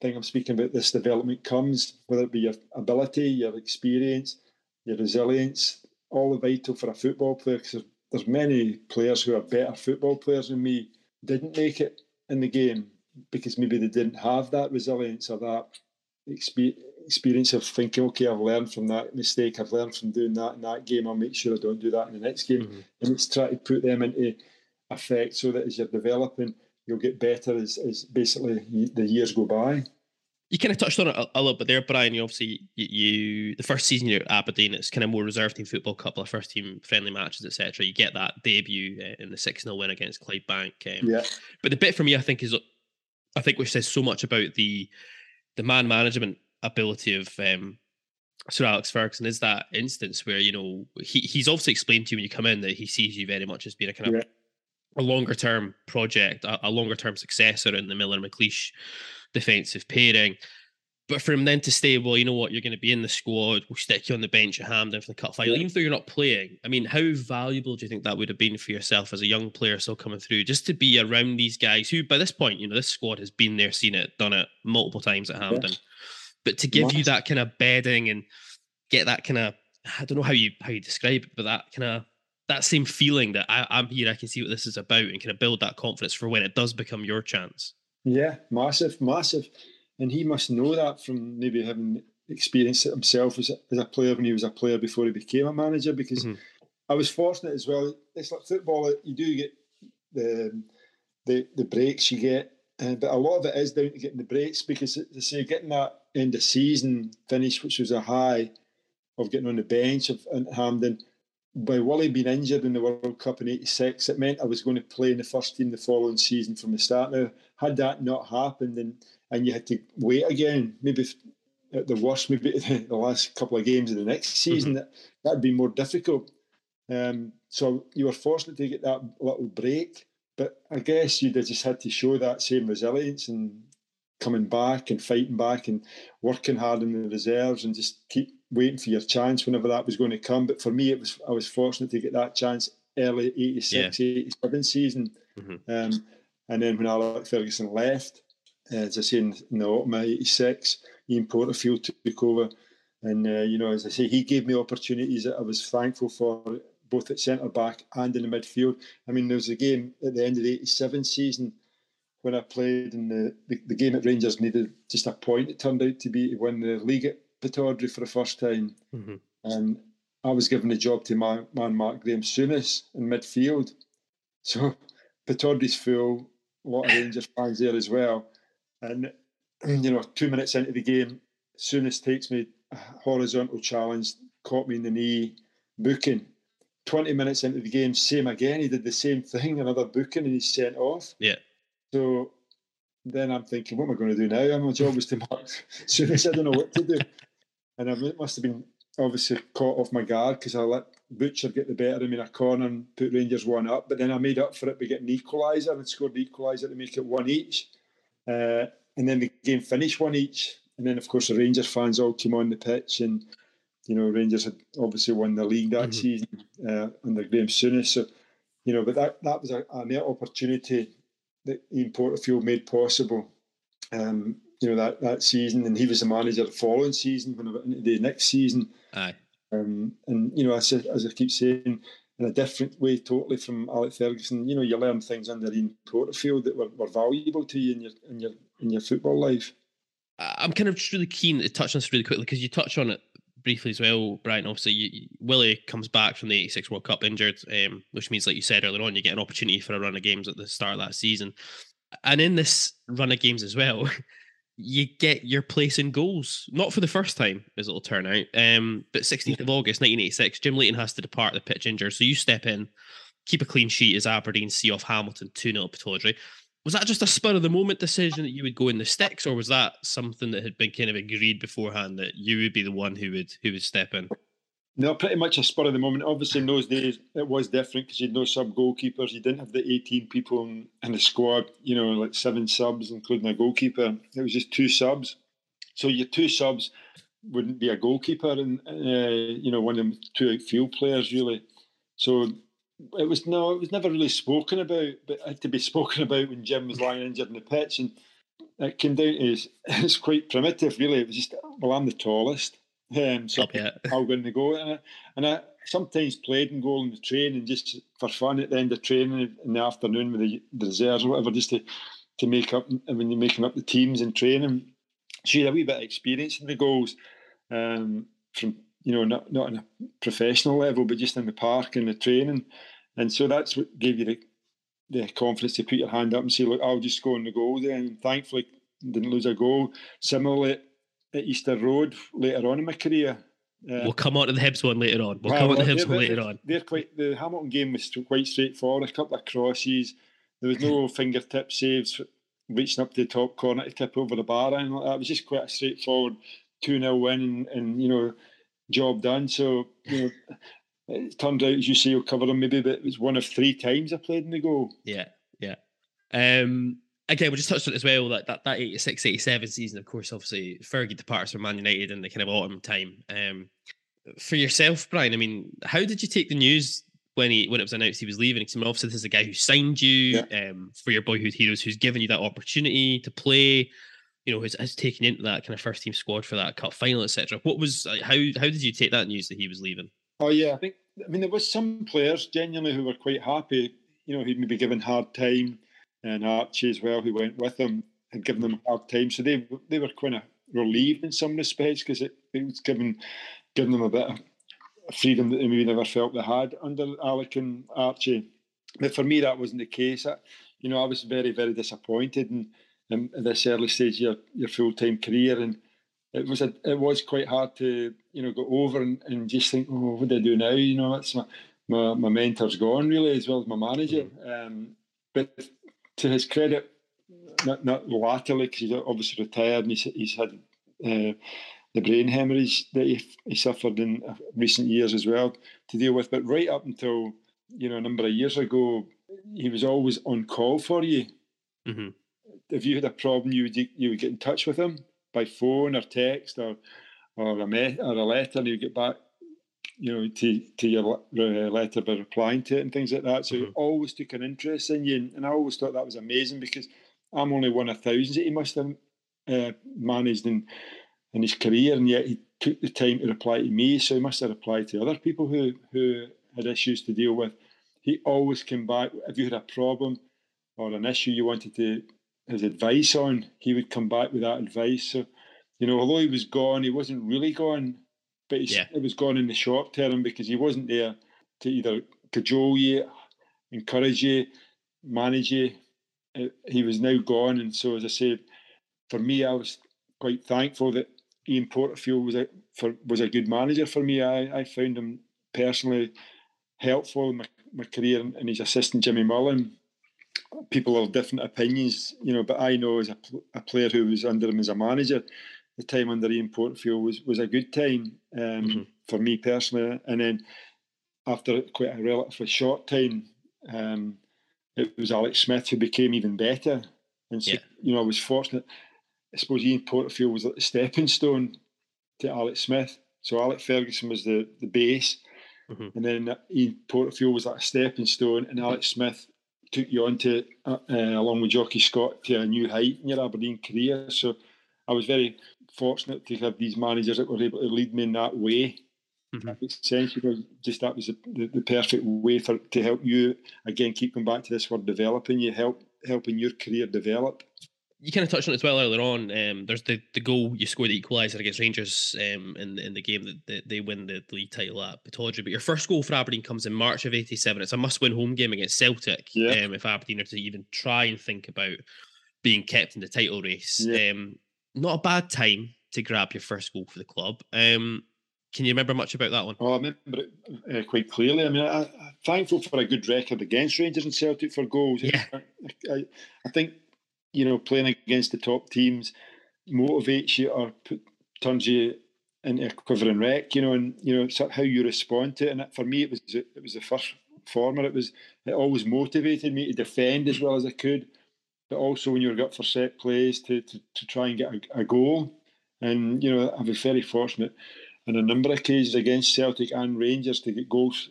thing I'm speaking about. This development comes, whether it be your ability, your experience, your resilience, all vital for a football player. Because there's, there's many players who are better football players than me didn't make it in the game because maybe they didn't have that resilience or that expe- experience of thinking, okay, I've learned from that mistake, I've learned from doing that in that game, I'll make sure I don't do that in the next game. Mhm. And it's try to put them into effect so that as you're developing, you'll get better as, as basically the years go by. You kind of touched on it a, a little bit there, Brian. You obviously you, you the first season you're at Aberdeen, it's kind of more reserved team football, couple of first team friendly matches, etc. You get that debut uh, in the six 0 win against Clydebank. Um, Yeah. But the bit for me, I think, is I think which says so much about the the man management ability of um, Sir Alex Ferguson is that instance where you know he he's obviously explained to you when you come in that he sees you very much as being a kind of Yeah. a longer term project, a, a longer term successor in the Miller McLeish defensive pairing. But for him then to stay, well, you know what, you're going to be in the squad. We'll stick you on the bench at Hampden for the cup final, Yeah. even though you're not playing. I mean, how valuable do you think that would have been for yourself as a young player still coming through, just to be around these guys who, by this point, you know, this squad has been there, seen it, done it multiple times at Hampden. But to give you that kind of bedding and get that kind of, I don't know how you how you describe it, but that kind of that same feeling that I, I'm here, I can see what this is about, and kind of build that confidence for when it does become your chance. Yeah, massive, massive. And he must know that from maybe having experienced it himself as a, as a player when he was a player before he became a manager. Because Mhm. I was fortunate as well. It's like football; you do get the the, the breaks you get, uh, but a lot of it is down to getting the breaks because they say getting that end of season finish, which was a high of getting on the bench of in Hampden. By Wally being injured in the World Cup in '86, it meant I was going to play in the first team the following season from the start. Now, had that not happened, and and you had to wait again, maybe at the worst, maybe the last couple of games of the next season, that that'd be more difficult. Um, so you were fortunate to get that little break but I guess you'd have just had to show that same resilience and coming back and fighting back and working hard in the reserves and just keep waiting for your chance whenever that was going to come. But for me, it was I was fortunate to get that chance early 86, yeah. 87 season. Mm-hmm. Um, and then when Alec Ferguson left, uh, as I say, in, in the autumn of 86, Ian Porterfield took over. And, uh, you know, as I say, he gave me opportunities that I was thankful for, both at centre back and in the midfield. I mean, there was a game at the end of the 87 season when I played, in the, the, the game at Rangers needed just a point, it turned out to be to win the league at Pittodrie for the first time. Mm-hmm. And I was given the job to my man Mark Graham Souness in midfield. So Pittodrie's full, a lot of Rangers fans there as well. And, you know, two minutes into the game, Souness takes me a horizontal challenge, caught me in the knee, booking. 20 minutes into the game, same again. He did the same thing, another booking, and he's sent off. Yeah. So then I'm thinking, what am I going to do now? My job was to mark Souness. I don't know what to do. And I must have been obviously caught off my guard because I let Butcher get the better of me in a corner and put Rangers one up. But then I made up for it by getting equaliser and scored the equaliser to make it one each. Uh, and then the game finished one each. And then, of course, the Rangers fans all came on the pitch, and you know, Rangers had obviously won the league that mm-hmm. season uh, under Graham Souness. So, you know, but that that was a, a net opportunity that Ian Porterfield made possible. Um, you know that that season, and he was the manager the following season when I went into the next season. Aye. Um, and you know, as, as I keep saying, in a different way, totally from Alec Ferguson. You know, you learn things under Ian Porterfield that were, were valuable to you in your in your in your football life. I'm kind of just really keen to touch on this really quickly because you touch on it briefly as well, Brian. Obviously, you, Willie comes back from the '86 World Cup injured, um, which means, like you said earlier on, you get an opportunity for a run of games at the start of that season. And in this run of games as well, you get your place in goals. Not for the first time, as it'll turn out. Um, but 16th of August, 1986, Jim Leighton has to depart the pitch injured. So you step in, keep a clean sheet as Aberdeen see off Hamilton 2 0 Pittodrie. Was that just a spur of the moment decision that you would go in the sticks, or was that something that had been kind of agreed beforehand that you would be the one who would who would step in? No, pretty much a spur of the moment. Obviously, in those days, it was different because you had no sub goalkeepers. You didn't have the 18 people in, in, the squad, you know, like seven subs, including a goalkeeper. It was just two subs. So your two subs wouldn't be a goalkeeper and, uh, you know, one of them two outfield players, really. So it was no, it was never really spoken about, but it had to be spoken about when Jim was lying injured in the pitch. And it came down to, it's quite primitive, really. It was just, well, I'm the tallest um, so yeah. I'll go in the goal. And I, and I sometimes played in goal in the train and just for fun at the end of training in the afternoon with the, the reserves or whatever, just to, to make up I mean, you're making up the teams and training. So you had a wee bit of experience in the goals um, from, you know, not, not on a professional level, but just in the park and the training. And so that's what gave you the, the confidence to put your hand up and say, look, I'll just go in the goal there. And thankfully, didn't lose a goal. Similarly, at Easter Road later on in my career. Uh, we'll come on to the Hibs one later on. We'll come on to the Hibs one later on. They're quite the Hamilton game was quite straightforward. A couple of crosses. There was no fingertip saves reaching up to the top corner to tip over the bar and like that. It was just quite a straightforward two 0 win and, and, you know job done. So you know. It turned out, as you say, you'll cover them maybe, but it was one of three times I played in the goal. Yeah, yeah. Um, again, we just touched on it as well. That that that 86, 87 season, of course, obviously Fergie departs from Man United in the kind of autumn time. Um, for yourself, Brian, I mean, how did you take the news when he when it was announced he was leaving? Because I mean, obviously, this is a guy who signed you yeah. um, for your boyhood heroes, who's given you that opportunity to play. You know, has, has taken into that kind of first team squad for that cup final, etc. What was how how did you take that news that he was leaving? Oh yeah, I think I mean there was some players genuinely who were quite happy. You know, he'd maybe given hard time and Archie as well, who went with him, had given them hard time. So they they were kind of relieved in some respects because it, it was giving giving them a bit of freedom that they maybe never felt they had under Alec and Archie. But for me, that wasn't the case. I, you know, I was very, very disappointed in, in, in this early stage of your, your full time career, and it was a, it was quite hard to you know go over and, and just think, oh, what do I do now? You know, that's my my, my mentor's gone really, as well as my manager. Mm. Um, but to his credit, not, not latterly, because he's obviously retired and he's, he's had uh, the brain hemorrhage that he, he suffered in recent years as well to deal with. But right up until you know a number of years ago, he was always on call for you. Mm-hmm. If you had a problem, you would you would get in touch with him by phone or text or or a me- or a letter, and you get back, you know, to to your letter by replying to it and things like that. So mm-hmm. he always took an interest in you, and, and, I always thought that was amazing because I'm only one of thousands that he must have uh, managed in in his career, and yet he took the time to reply to me. So he must have replied to other people who who had issues to deal with. He always came back if you had a problem or an issue you wanted to his advice on. He would come back with that advice. So you know, although he was gone, he wasn't really gone, but yeah. it was gone in the short term because he wasn't there to either cajole you, encourage you, manage you. Uh, he was now gone, and so as I said, for me, I was quite thankful that Ian Porterfield was a for, was a good manager for me. I, I found him personally helpful in my, my career, and his assistant Jimmy Mullen. People have different opinions, you know, but I know as a, a player who was under him as a manager, the time under Ian Porterfield was was a good time um, mm-hmm. for me personally. And then after quite a relatively short time, um, it was Alex Smith who became even better. And so, yeah. you know, I was fortunate. I suppose Ian Porterfield was like the stepping stone to Alex Smith. So Alex Ferguson was the the base, mm-hmm. and then Ian Porterfield was like a stepping stone, and Alex Smith took you on to, uh, uh, along with Jocky Scott, to a new height in your Aberdeen career. So I was very fortunate to have these managers that were able to lead me in that way. Mm-hmm. That makes sense. Know, just that was the, the, the, perfect way for to help you again. Keep going back to this word developing you, help helping your career develop. You kind of touched on it as well earlier on. Um, there's the, the goal you scored the equaliser against Rangers um, in in the game that, that they win the league title at Pittodrie. But your first goal for Aberdeen comes in March of '87. It's a must-win home game against Celtic. Yeah. Um, if Aberdeen are to even try and think about being kept in the title race. Yeah. Um, not a bad time to grab your first goal for the club. Um, can you remember much about that one? Oh, I remember it uh, quite clearly. I mean, I, am thankful for a good record against Rangers and Celtic for goals. Yeah. I, I, I, think, you know, playing against the top teams motivates you or put, turns you into a quivering wreck, you know, and, you know, it's how you respond to it. And for me, it was it was the first former. It was it always motivated me to defend as well as I could but also when you're up for set plays to, to, to try and get a, a, goal. And, you know, I was very fortunate on a number of occasions against Celtic and Rangers to get goals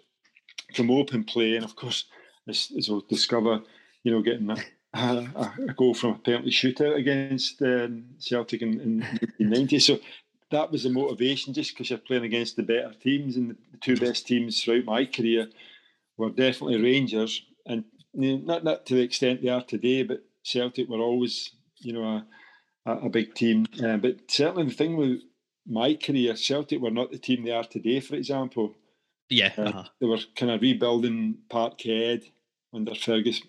from open play. And of course, as, as we'll discover, you know, getting a, a, a goal from a penalty shootout against um, Celtic in, in 1990. So that was the motivation just because you're playing against the better teams. And the two best teams throughout my career were definitely Rangers. And you know, not, not to the extent they are today, but Celtic were always, you know, a, a big team. Uh, but certainly the thing with my career, Celtic were not the team they are today, for example. Yeah. Uh, uh-huh. They were kind of rebuilding Parkhead under Fergus,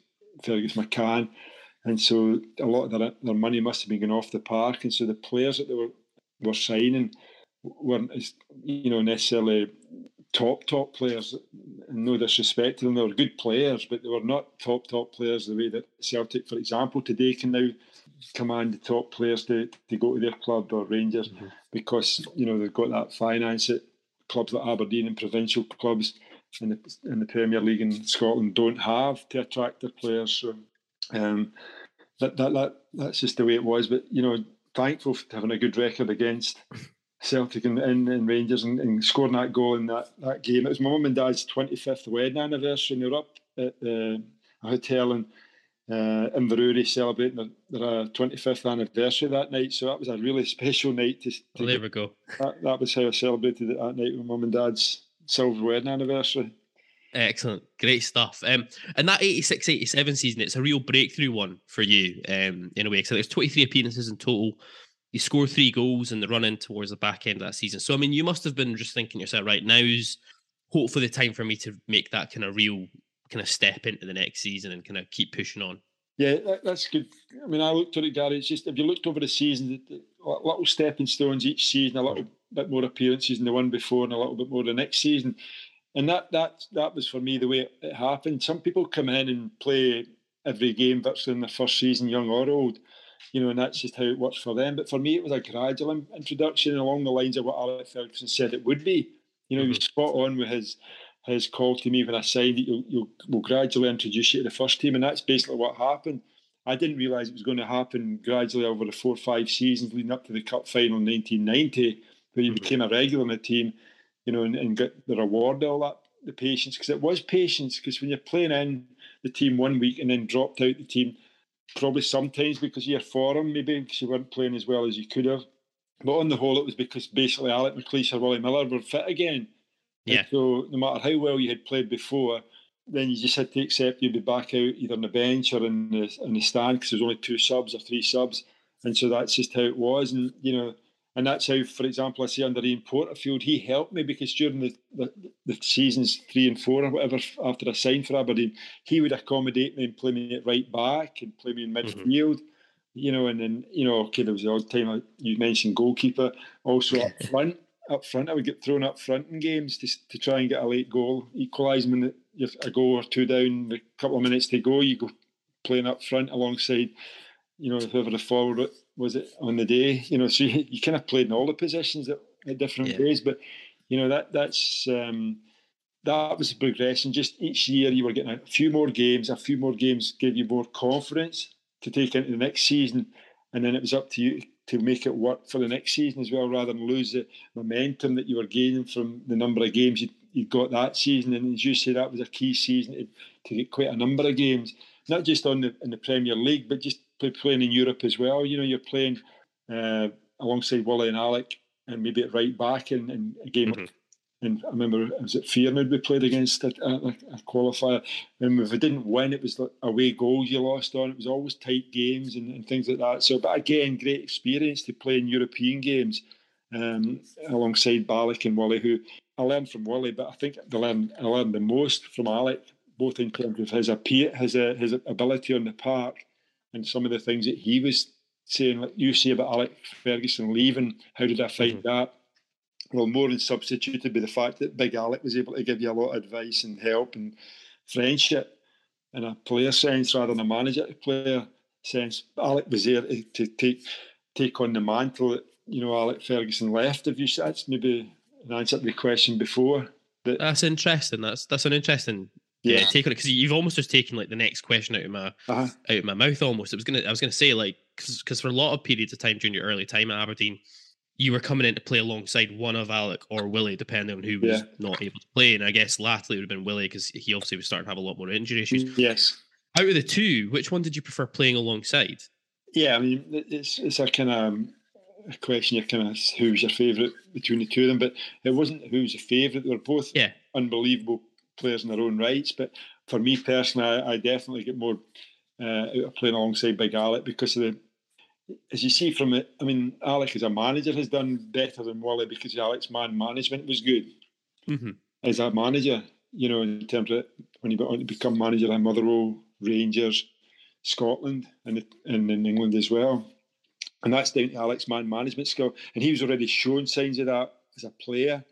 Fergus McCann. And so a lot of their, their money must have been going off the park. And so the players that they were, were signing weren't as, you know, necessarily top top players. No disrespect to them, they were good players, but they were not top top players the way that Celtic, for example, today can now command the top players to, to go to their club or Rangers mm-hmm. because you know they've got that finance at clubs like Aberdeen and provincial clubs in the in the Premier League in Scotland don't have to attract their players. So um, that, that that that's just the way it was. But you know, thankful for having a good record against Celtic and, and, and Rangers and, and, scoring that goal in that, that game. It was my mum and dad's 25th wedding anniversary, and they were up at the hotel in uh, Inverurie celebrating their, their 25th uh, anniversary that night. So that was a really special night. To, to well, there we go. That, that was how I celebrated it that night with mum and dad's silver wedding anniversary. Excellent, great stuff. Um, and that 86 87 season, it's a real breakthrough one for you um, in a way. So there's 23 appearances in total you score three goals in the run in towards the back end of that season. So I mean, you must have been just thinking yourself, right now's hopefully the time for me to make that kind of real kind of step into the next season and kind of keep pushing on. Yeah, that, that's good. I mean, I looked at it, Gary. It's just if you looked over the season, little stepping stones each season, a little bit more appearances than the one before, and a little bit more the next season. And that that that was for me the way it happened. Some people come in and play every game virtually in their first season, young or old you know, and that's just how it works for them. But for me, it was a gradual introduction along the lines of what Alex Ferguson said it would be. You know, mm-hmm. he was mm-hmm. spot on with his his call to me when I signed that you'll, you'll we'll gradually introduce you to the first team, and that's basically what happened. I didn't realise it was going to happen gradually over the four or five seasons leading up to the cup final in 1990, you became a regular in the team, you know, and, and got the reward all that, the patience, because it was patience. Because when you're playing in the team one week and then dropped out the team, probably sometimes because you're foreign, maybe because you weren't playing as well as you could have. But on the whole, it was because basically Alec McLeish or Willie Miller were fit again. Yeah. And so no matter how well you had played before, then you just had to accept you'd be back out either on the bench or in the in the stand because there's only two subs or three subs, and so that's just how it was. And you know, and that's how, for example, I see under Ian Porterfield, he helped me because during the, the, the seasons three and four or whatever after I signed for Aberdeen, he would accommodate me and play me at right back and play me in mm-hmm. midfield. Mm-hmm. You know, and then you know, okay, there was the odd time you mentioned goalkeeper, also up front up front. I would get thrown up front in games to, to try and get a late goal, equalise when you're a goal or two down, a couple of minutes to go, you go playing up front alongside, you know, whoever the forward was it on the day. You know, so you, you kind of played in all the positions at, at different yeah. days, but you know that that's um, that was a progression. Just each year you were getting a few more games, a few more games gave you more confidence to take into the next season, and then it was up to you to make it work for the next season as well, rather than lose the momentum that you were gaining from the number of games you you got that season. And as you say, that was a key season to, to get quite a number of games, not just on the in the Premier League, but just play, playing in Europe as well. You know, you're playing uh, alongside Wally and Alec, and maybe at right back in, in a game. Mm-hmm. And I remember was it Feyenoord we played against a, a, a, qualifier, and if we didn't win, it was like away goals you lost on. It was always tight games and, and things like that. So, but again, great experience to play in European games um, alongside Balak and Wally, who I learned from Wally, but I think I learned, I learned the most from Alec, both in terms of his appeal, his uh, his ability on the park, and some of the things that he was saying. Like you say about Alec Ferguson leaving, how did I find mm-hmm. that? well, more than substituted by the fact that Big Alec was able to give you a lot of advice and help and friendship in a player sense rather than a manager player sense. Alec was there to, to take take on the mantle that you know Alec Ferguson left. If you that's maybe an answer to the question before. That, that's interesting. That's that's an interesting yeah, yeah take on it because you've almost just taken like the next question out of my uh-huh. out of my mouth almost. I was gonna I was gonna say like because for a lot of periods of time during your early time at Aberdeen you were coming in to play alongside one of Alec or Willie, depending on who was yeah. not able to play. And I guess latterly it would have been Willie because he obviously was starting to have a lot more injury issues. Mm, yes. Out of the two, which one did you prefer playing alongside? Yeah, I mean, it's it's a kind of um, a question. You're kind of who's your favourite between the two of them, but it wasn't who's your favourite. They were both yeah. unbelievable players in their own rights. But for me personally, I, I definitely get more uh, out of playing alongside Big Alec because of the as you see from it, I mean, Alec as a manager has done better than Wally because Alec's man management was good. Mm-hmm. As a manager, you know, in terms of when he went on to become manager at Motherwell, Rangers, Scotland, and, and in England as well. And that's down to Alec's man management skill. And he was already showing signs of that as a player.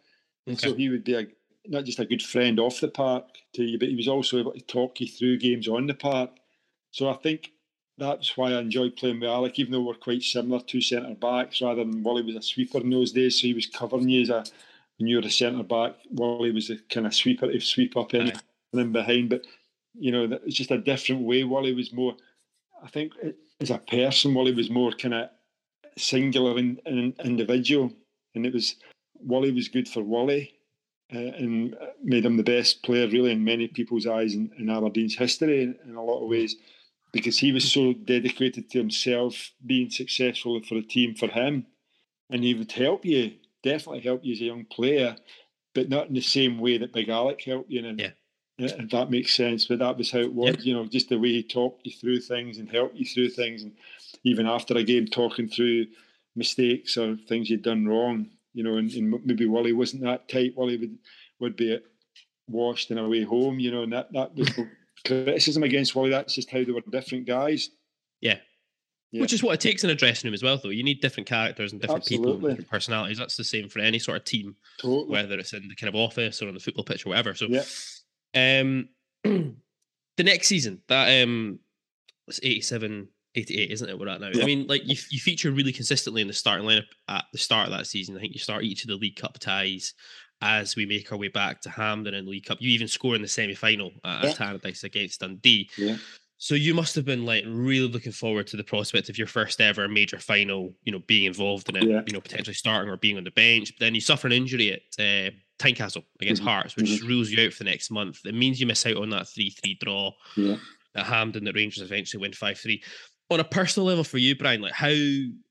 Okay. So he would be a, not just a good friend off the park to you, but he was also able to talk you through games on the park. So I think that's why I enjoyed playing with Alec, even though we're quite similar, two centre backs rather than Wally was a sweeper in those days, so he was covering you as a when you were a centre back. Wally was a kind of sweeper to sweep up in and then behind, but you know it's just a different way. Wally was more, I think, as a person, Wally was more kind of singular and, and individual, and it was Wally was good for Wally. Uh, and made him the best player, really, in many people's eyes in, in Aberdeen's history in, in a lot of ways because he was so dedicated to himself being successful for the team for him. And he would help you, definitely help you as a young player, but not in the same way that Big Alec helped you. And yeah. If that makes sense, but that was how it was, you know, just the way he talked you through things and helped you through things. And even after a game, talking through mistakes or things you'd done wrong, you know, and, and maybe Wally wasn't that tight. Wally would, would be washed and away home, you know, and that, that was criticism against Wally. That's just how they were different guys. Yeah. yeah. Which is what it takes in a dressing room as well, though. You need different characters and different Absolutely. people and different personalities. That's the same for any sort of team, totally. whether it's in the kind of office or on the football pitch or whatever. So, yeah. um, the next season, that um, it's 87, 88, isn't it? We're at now. Yeah. I mean, like you, you feature really consistently in the starting lineup at the start of that season. I think you start each of the League Cup ties as we make our way back to Hampden and League Cup. You even score in the semi final at Yeah. Tannadice against Dundee. Yeah. So you must have been like really looking forward to the prospect of your first ever major final, you know, being involved in it, Yeah. you know, potentially starting or being on the bench. But then you suffer an injury at uh, Tynecastle against Mhm, Hearts, which mhm. rules you out for the next month. It means you miss out on that 3 3 draw Yeah. at Hampden that Rangers eventually win 5 3. On a personal level for you, Brian, like how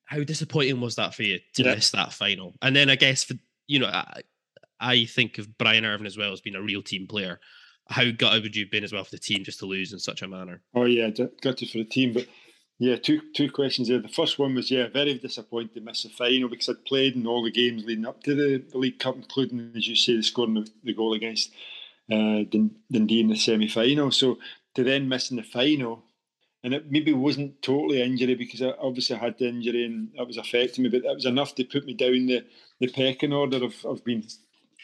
how disappointing was that for you to Yeah. miss that final? And then I guess for you know, I, I think of Brian Irvine as well as being a real team player. How gutted would you have been as well for the team just to lose in such a manner? Oh yeah, gutted for the team. But yeah, two two questions there. The first one was yeah, very disappointed to miss the final because I'd played in all the games leading up to the, the League Cup, including as you say, the scoring the, the goal against uh, Dundee in the semi final. So to then missing the final, and it maybe wasn't totally injury because I obviously had the injury and that was affecting me, but that was enough to put me down the, the pecking order of, of being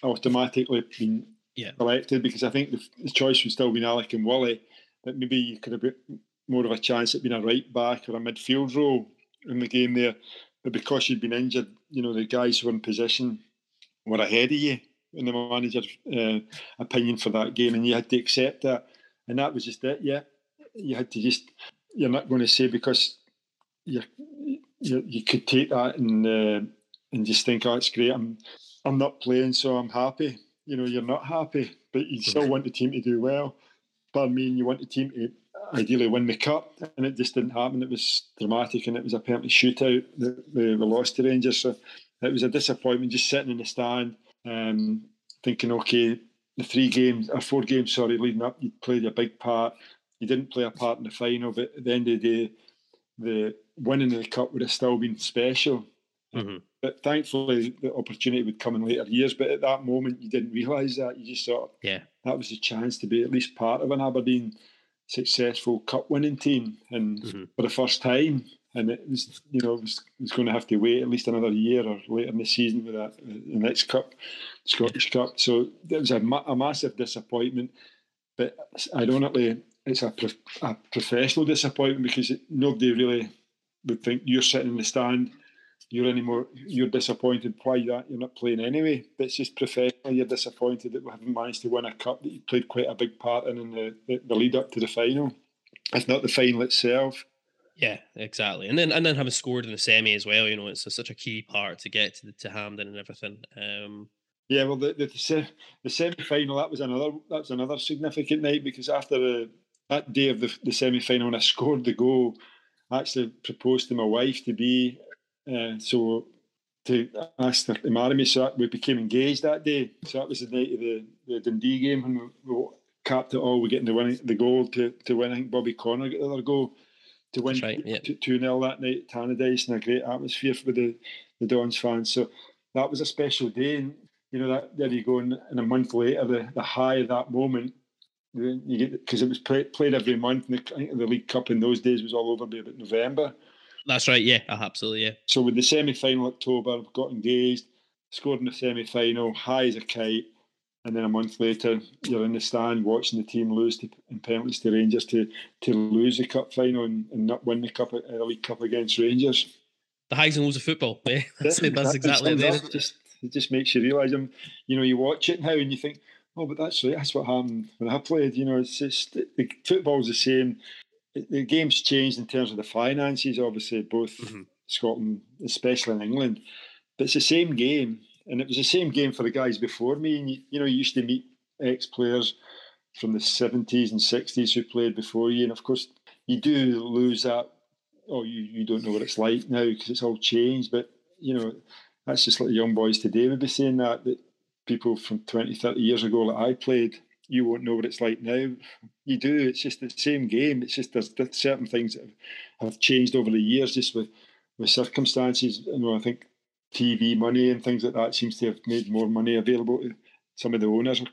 automatically being Yeah. elected because I think the, the choice would still been Alec and Wally, but maybe you could have been more of a chance at being a right back or a midfield role in the game there. But because you'd been injured, you know, the guys who were in position were ahead of you in the manager's uh, opinion for that game, and you had to accept that. And that was just it, yeah. You had to just, you're not going to say because you you, you could take that and uh, and just think, oh, it's great. I'm I'm not playing, so I'm happy. You know, you're not happy, but you still want the team to do well. But I mean, you want the team to ideally win the cup, and it just didn't happen. It was dramatic, and it was a penalty shootout that we, we lost to Rangers. So it was a disappointment just sitting in the stand, um, thinking, okay, the three games or four games, sorry, leading up, you played a big part. You didn't play a part in the final, but at the end of the day, the winning of the cup would have still been special. Mhm. But thankfully, the opportunity would come in later years. But at that moment, you didn't realise that. You just thought Yeah. that was a chance to be at least part of an Aberdeen successful cup winning team, and Mhm. for the first time. And it was, you know, it was, it was going to have to wait at least another year or later in the season with that the next cup, Scottish Cup. So it was a, ma- a massive disappointment. But ironically, it's a, prof- a professional disappointment because it, nobody really would think you're sitting in the stand, you're anymore, you're disappointed. Why that? You're not playing anyway. But it's just professional. You're disappointed that we haven't managed to win a cup that you played quite a big part in in the, the, the lead up to the final. If not the final itself. Yeah, exactly. And then and then having scored in the semi as well, you know, it's a, such a key part to get to the, to Hampden and everything. Um, Yeah, well, the the, the semi final that was another that was another significant night because after the, that day of the, the semi final, when I scored the goal, I actually proposed to my wife to be uh, so to ask her to marry me. So that we became engaged that day. So that was the night of the, the Dundee game when we, we capped it all. We getting the winning the goal to to win. I think Bobby Connor got the other goal to win right, yeah. two 0 that night at Tannadice and a great atmosphere for the the Dons fans. So that was a special day. And you know that there you go. And, and a month later, the, the high of that moment, you get because it was play, played every month. And the, I think the League Cup in those days was all over by about November. that's right. Yeah, uh, absolutely. Yeah. So with the semi final October, got engaged, scored in the semi final, high as a kite, and then a month later, you're in the stand watching the team lose to, in penalties to Rangers to to lose the cup final and, and not win the cup, uh, the League Cup against Rangers. The highs and lows of football. Yeah, that's, that's exactly sums it. up, isn't it? Just it just makes you realise them. You know, you watch it now and you think, oh, but that's right. That's what happened when I played. You know, it's just the football's the same. The game's changed in terms of the finances, obviously, both Mhm. Scotland, especially in England. But it's the same game, and it was the same game for the guys before me. And you, you know, you used to meet ex-players from the seventies and sixties who played before you, and of course, you do lose that. Oh, you, you don't know what it's like now because it's all changed. But you know, that's just like the young boys today would be saying that that people from 20, 30 years ago that I played, you won't know what it's like now. You do. It's just the same game. It's just there's, certain things that have, changed over the years, just with with circumstances. You know, I think TV money and things like that seems to have made more money available. Some of the owners are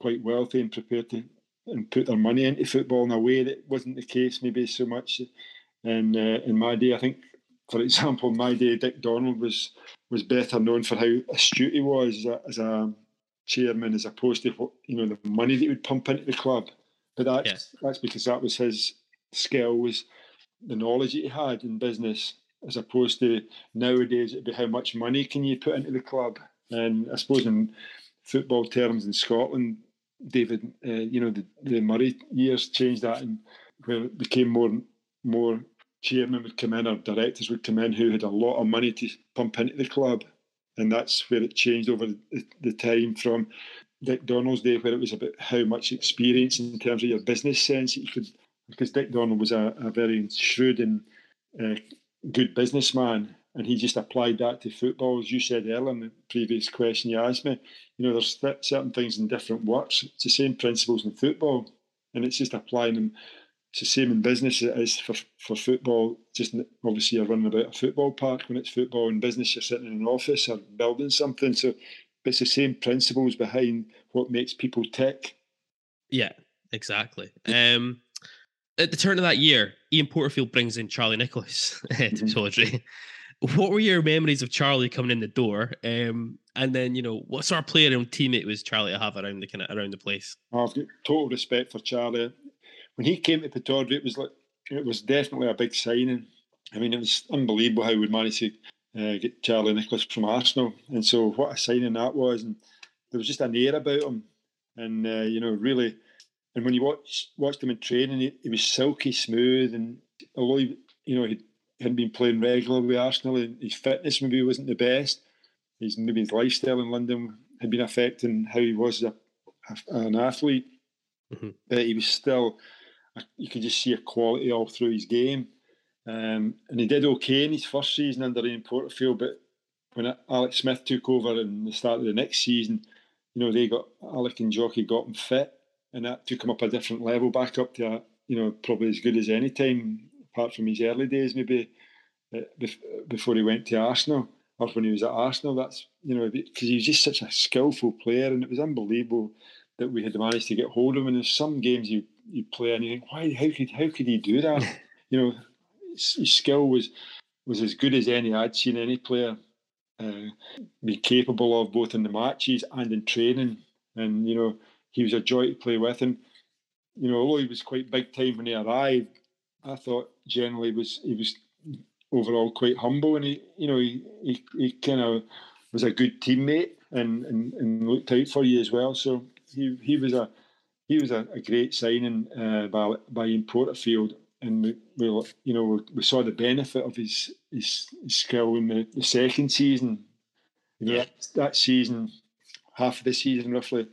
quite wealthy and prepared to and put their money into football in a way that wasn't the case maybe so much in uh, in my day. I think, for example, in my day, Dick Donald was was better known for how astute he was as a, as a chairman, as opposed to what you know the money that he would pump into the club. But that's Yes. that's because that was his skill was the knowledge that he had in business, as opposed to nowadays it'd be how much money can you put into the club. And I suppose in football terms in Scotland, David, uh, you know, the, the Murray years changed that, and where it became more more chairman would come in or directors would come in who had a lot of money to pump into the club, and that's where it changed over the, time from Dick Donald's day, where it was about how much experience in terms of your business sense you could, because Dick Donald was a, a very shrewd and uh, good businessman, and he just applied that to football. As you said earlier in the previous question you asked me, you know, there's th- certain things in different works. It's the same principles in football, and it's just applying them. It's the same in business as it is for, for football. Just obviously, you're running about a football park when it's football. In business, you're sitting in an office or building something. So it's the same principles behind what makes people tick. Yeah, exactly. Um, at the turn of that year, Ian Porterfield brings in Charlie Nicholas to mm What were your memories of Charlie coming in the door? Um, and then, you know, what sort of player and teammate was Charlie to have around the kind of around the place? I've got total respect for Charlie. When he came to Pittodrie, it was like it was definitely a big signing. I mean, it was unbelievable how we managed to uh, get Charlie Nicholas from Arsenal, and so what a signing that was. And there was just an air about him, and uh, you know, really. And when you watch watched him in training, he, he was silky smooth, and although he, you know he hadn't been playing regularly with Arsenal, and his fitness maybe wasn't the best. His maybe his lifestyle in London had been affecting how he was as a, an athlete, mm-hmm. but he was still. You could just see a quality all through his game, um, and he did okay in his first season under Ian Porterfield. But when Alex Smith took over in the start of the next season, you know they got Alec and Jocky got him fit, and that took him up a different level, back up to you know probably as good as any time apart from his early days, maybe uh, before he went to Arsenal or when he was at Arsenal. That's you know because he was just such a skillful player, and it was unbelievable that we had managed to get hold of him. And there's some games you you play and you think, why? How could how could he do that? you know, his skill was was as good as any I'd seen any player uh, be capable of, both in the matches and in training. And you know, he was a joy to play with. And you know, although he was quite big time when he arrived, I thought generally was he was overall quite humble, and he you know he he, he kind of was a good teammate and, and, and looked out for you as well. So he he was a he was a, a great signing uh, by by Ian Porterfield, and we, we you know we, we, saw the benefit of his his, his skill in the, the second season. You know, yeah. that, that season, half of the season roughly,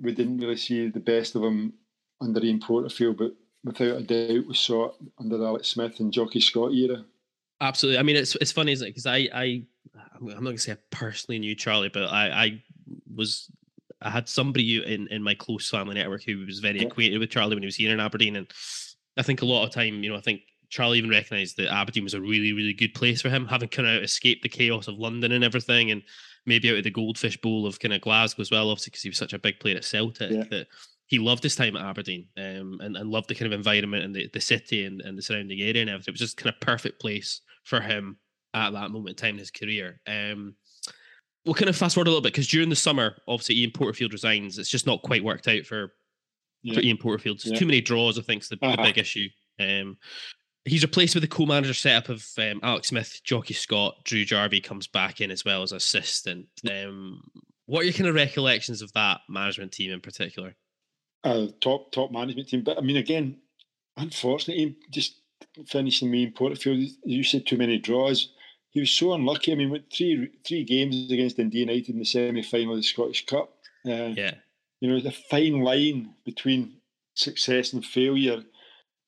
we didn't really see the best of him under Ian Porterfield, but without a doubt, we saw it under Alex Smith and Jocky Scott era. Absolutely. I mean, it's it's funny, isn't it? Because I I I'm not going to say I personally knew Charlie, but I I was I had somebody in in my close family network who was very acquainted with Charlie when he was here in Aberdeen, and I think a lot of time, you know, I think Charlie even recognised that Aberdeen was a really really good place for him, having kind of escaped the chaos of London and everything, and maybe out of the goldfish bowl of kind of Glasgow as well, obviously because he was such a big player at Celtic yeah. that he loved his time at Aberdeen um, and, and loved the kind of environment and the, the city and, and the surrounding area and everything. It was just kind of perfect place for him at that moment in time in his career. Um, we'll kind of fast forward a little bit because during the summer, obviously Ian Porterfield resigns. It's just not quite worked out for, yeah. for Ian Porterfield. Yeah. too many draws, I think, is the, uh-huh. the big issue. Um, he's replaced with the co-manager setup of um, Alex Smith, Jocky Scott, Drew Jarvie comes back in as well as assistant. Um, what are your kind of recollections of that management team in particular? a top top management team. But I mean, again, unfortunately, just finishing me in Porterfield, you said too many draws. He was so unlucky. I mean, with three three games against Dundee United in the semi final of the Scottish Cup. Uh, yeah, you know, the fine line between success and failure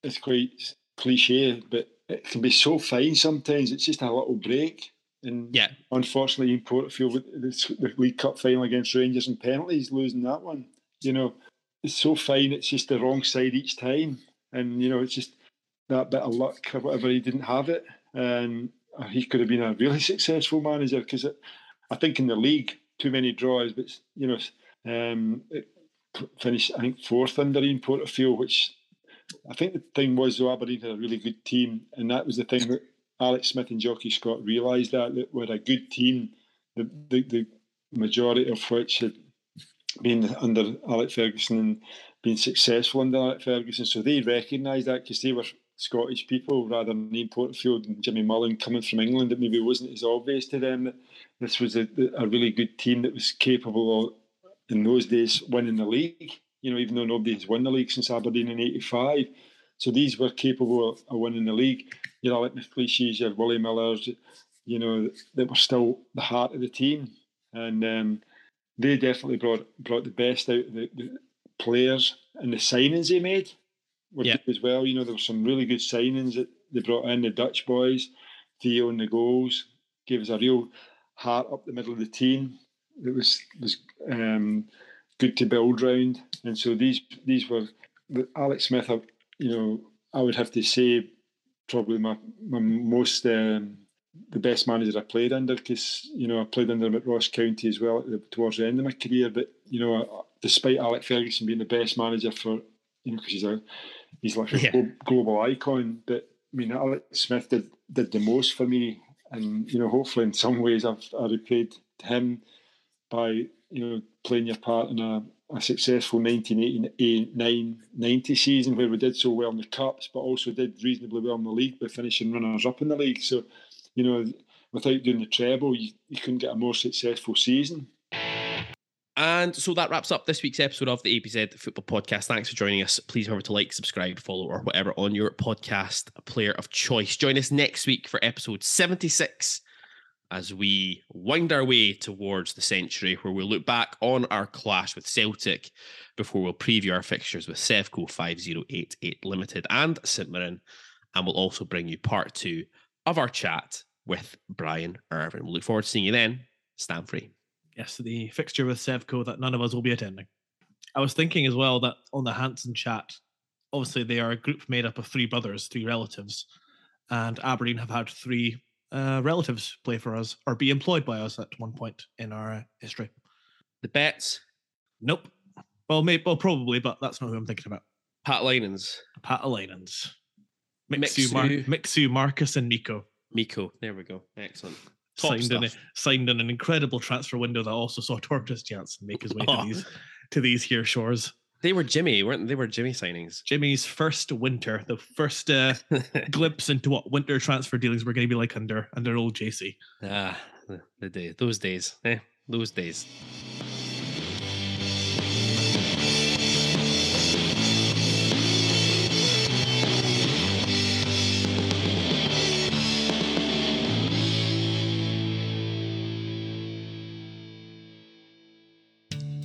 is quite cliche, but it can be so fine sometimes. It's just a little break. And yeah, unfortunately, Ian Porterfield, with the, the League Cup final against Rangers and penalties, losing that one, you know, it's so fine. It's just the wrong side each time, and you know, it's just that bit of luck or whatever. He didn't have it, and he could have been a really successful manager because I think in the league too many draws, but you know, um, finished I think fourth under Ian Porterfield, which I think the thing was though Aberdeen had a really good team, and that was the thing that Alex Smith and Jocky Scott realised that that we're a good team, the, the the majority of which had been under Alec Ferguson and been successful under Alec Ferguson. So they recognised that because they were Scottish people rather than Ian Porterfield and Jimmy Mullen coming from England. It maybe wasn't as obvious to them that this was a, a really good team that was capable of in those days winning the league. You know, even though nobody's won the league since Aberdeen in '85, so these were capable of, winning the league. You know, like McLeish's, you had Willie Millers, you know, that were still the heart of the team, and um, they definitely brought brought the best out of the, the players and the signings they made were Yeah. as well. You know, there were some really good signings that they brought in. The Dutch boys, Theo and the goals, gave us a real heart up the middle of the team. It was was um, good to build round, and so these these were the Alex Smith. I- You know, I would have to say probably my my most um, the best manager I played under because you know I played under him at Ross County as well the, towards the end of my career. But you know, uh, despite Alec Ferguson being the best manager for you know because he's a he's like a Yeah. glo- global icon, but I mean Alex Smith did did the most for me, and you know hopefully in some ways I've I repaid him by you know playing your part in a, a successful 1989-90 season where we did so well in the cups, but also did reasonably well in the league by finishing runners up in the league. So, you know, without doing the treble, you, you couldn't get a more successful season. And so that wraps up this week's episode of the ABZ Football Podcast. Thanks for joining us. Please remember to like, subscribe, follow, or whatever on your podcast player of choice. Join us next week for episode 76 as we wind our way towards the century, where we'll look back on our clash with Celtic before we'll preview our fixtures with Sevco 5088 Limited and St Mirren. And we'll also bring you part two of our chat with Brian Irvine. We'll look forward to seeing you then. Stand free. Yes, the fixture with Sevco that none of us will be attending. I was thinking as well that on the Hanson chat, obviously they are a group made up of three brothers, three relatives, and Aberdeen have had three uh, relatives play for us or be employed by us at one point in our history. The Betts, Nope. Well, maybe, well, probably, but that's not who I'm thinking about. Pat Linens. Paatelainens. Mixu, Mar- Mixu. Mixu, Marcus, and Miko. Miko. There we go. Excellent. Top signed in, a, signed in an incredible transfer window that also saw Tortoise Janssen make his way Oh. to these to these here shores. They were Jimmy, weren't they? Were Jimmy signings. Jimmy's first winter, the first uh, glimpse into what winter transfer dealings were going to be like under under old JC. ah, the day, those days, eh? Those days.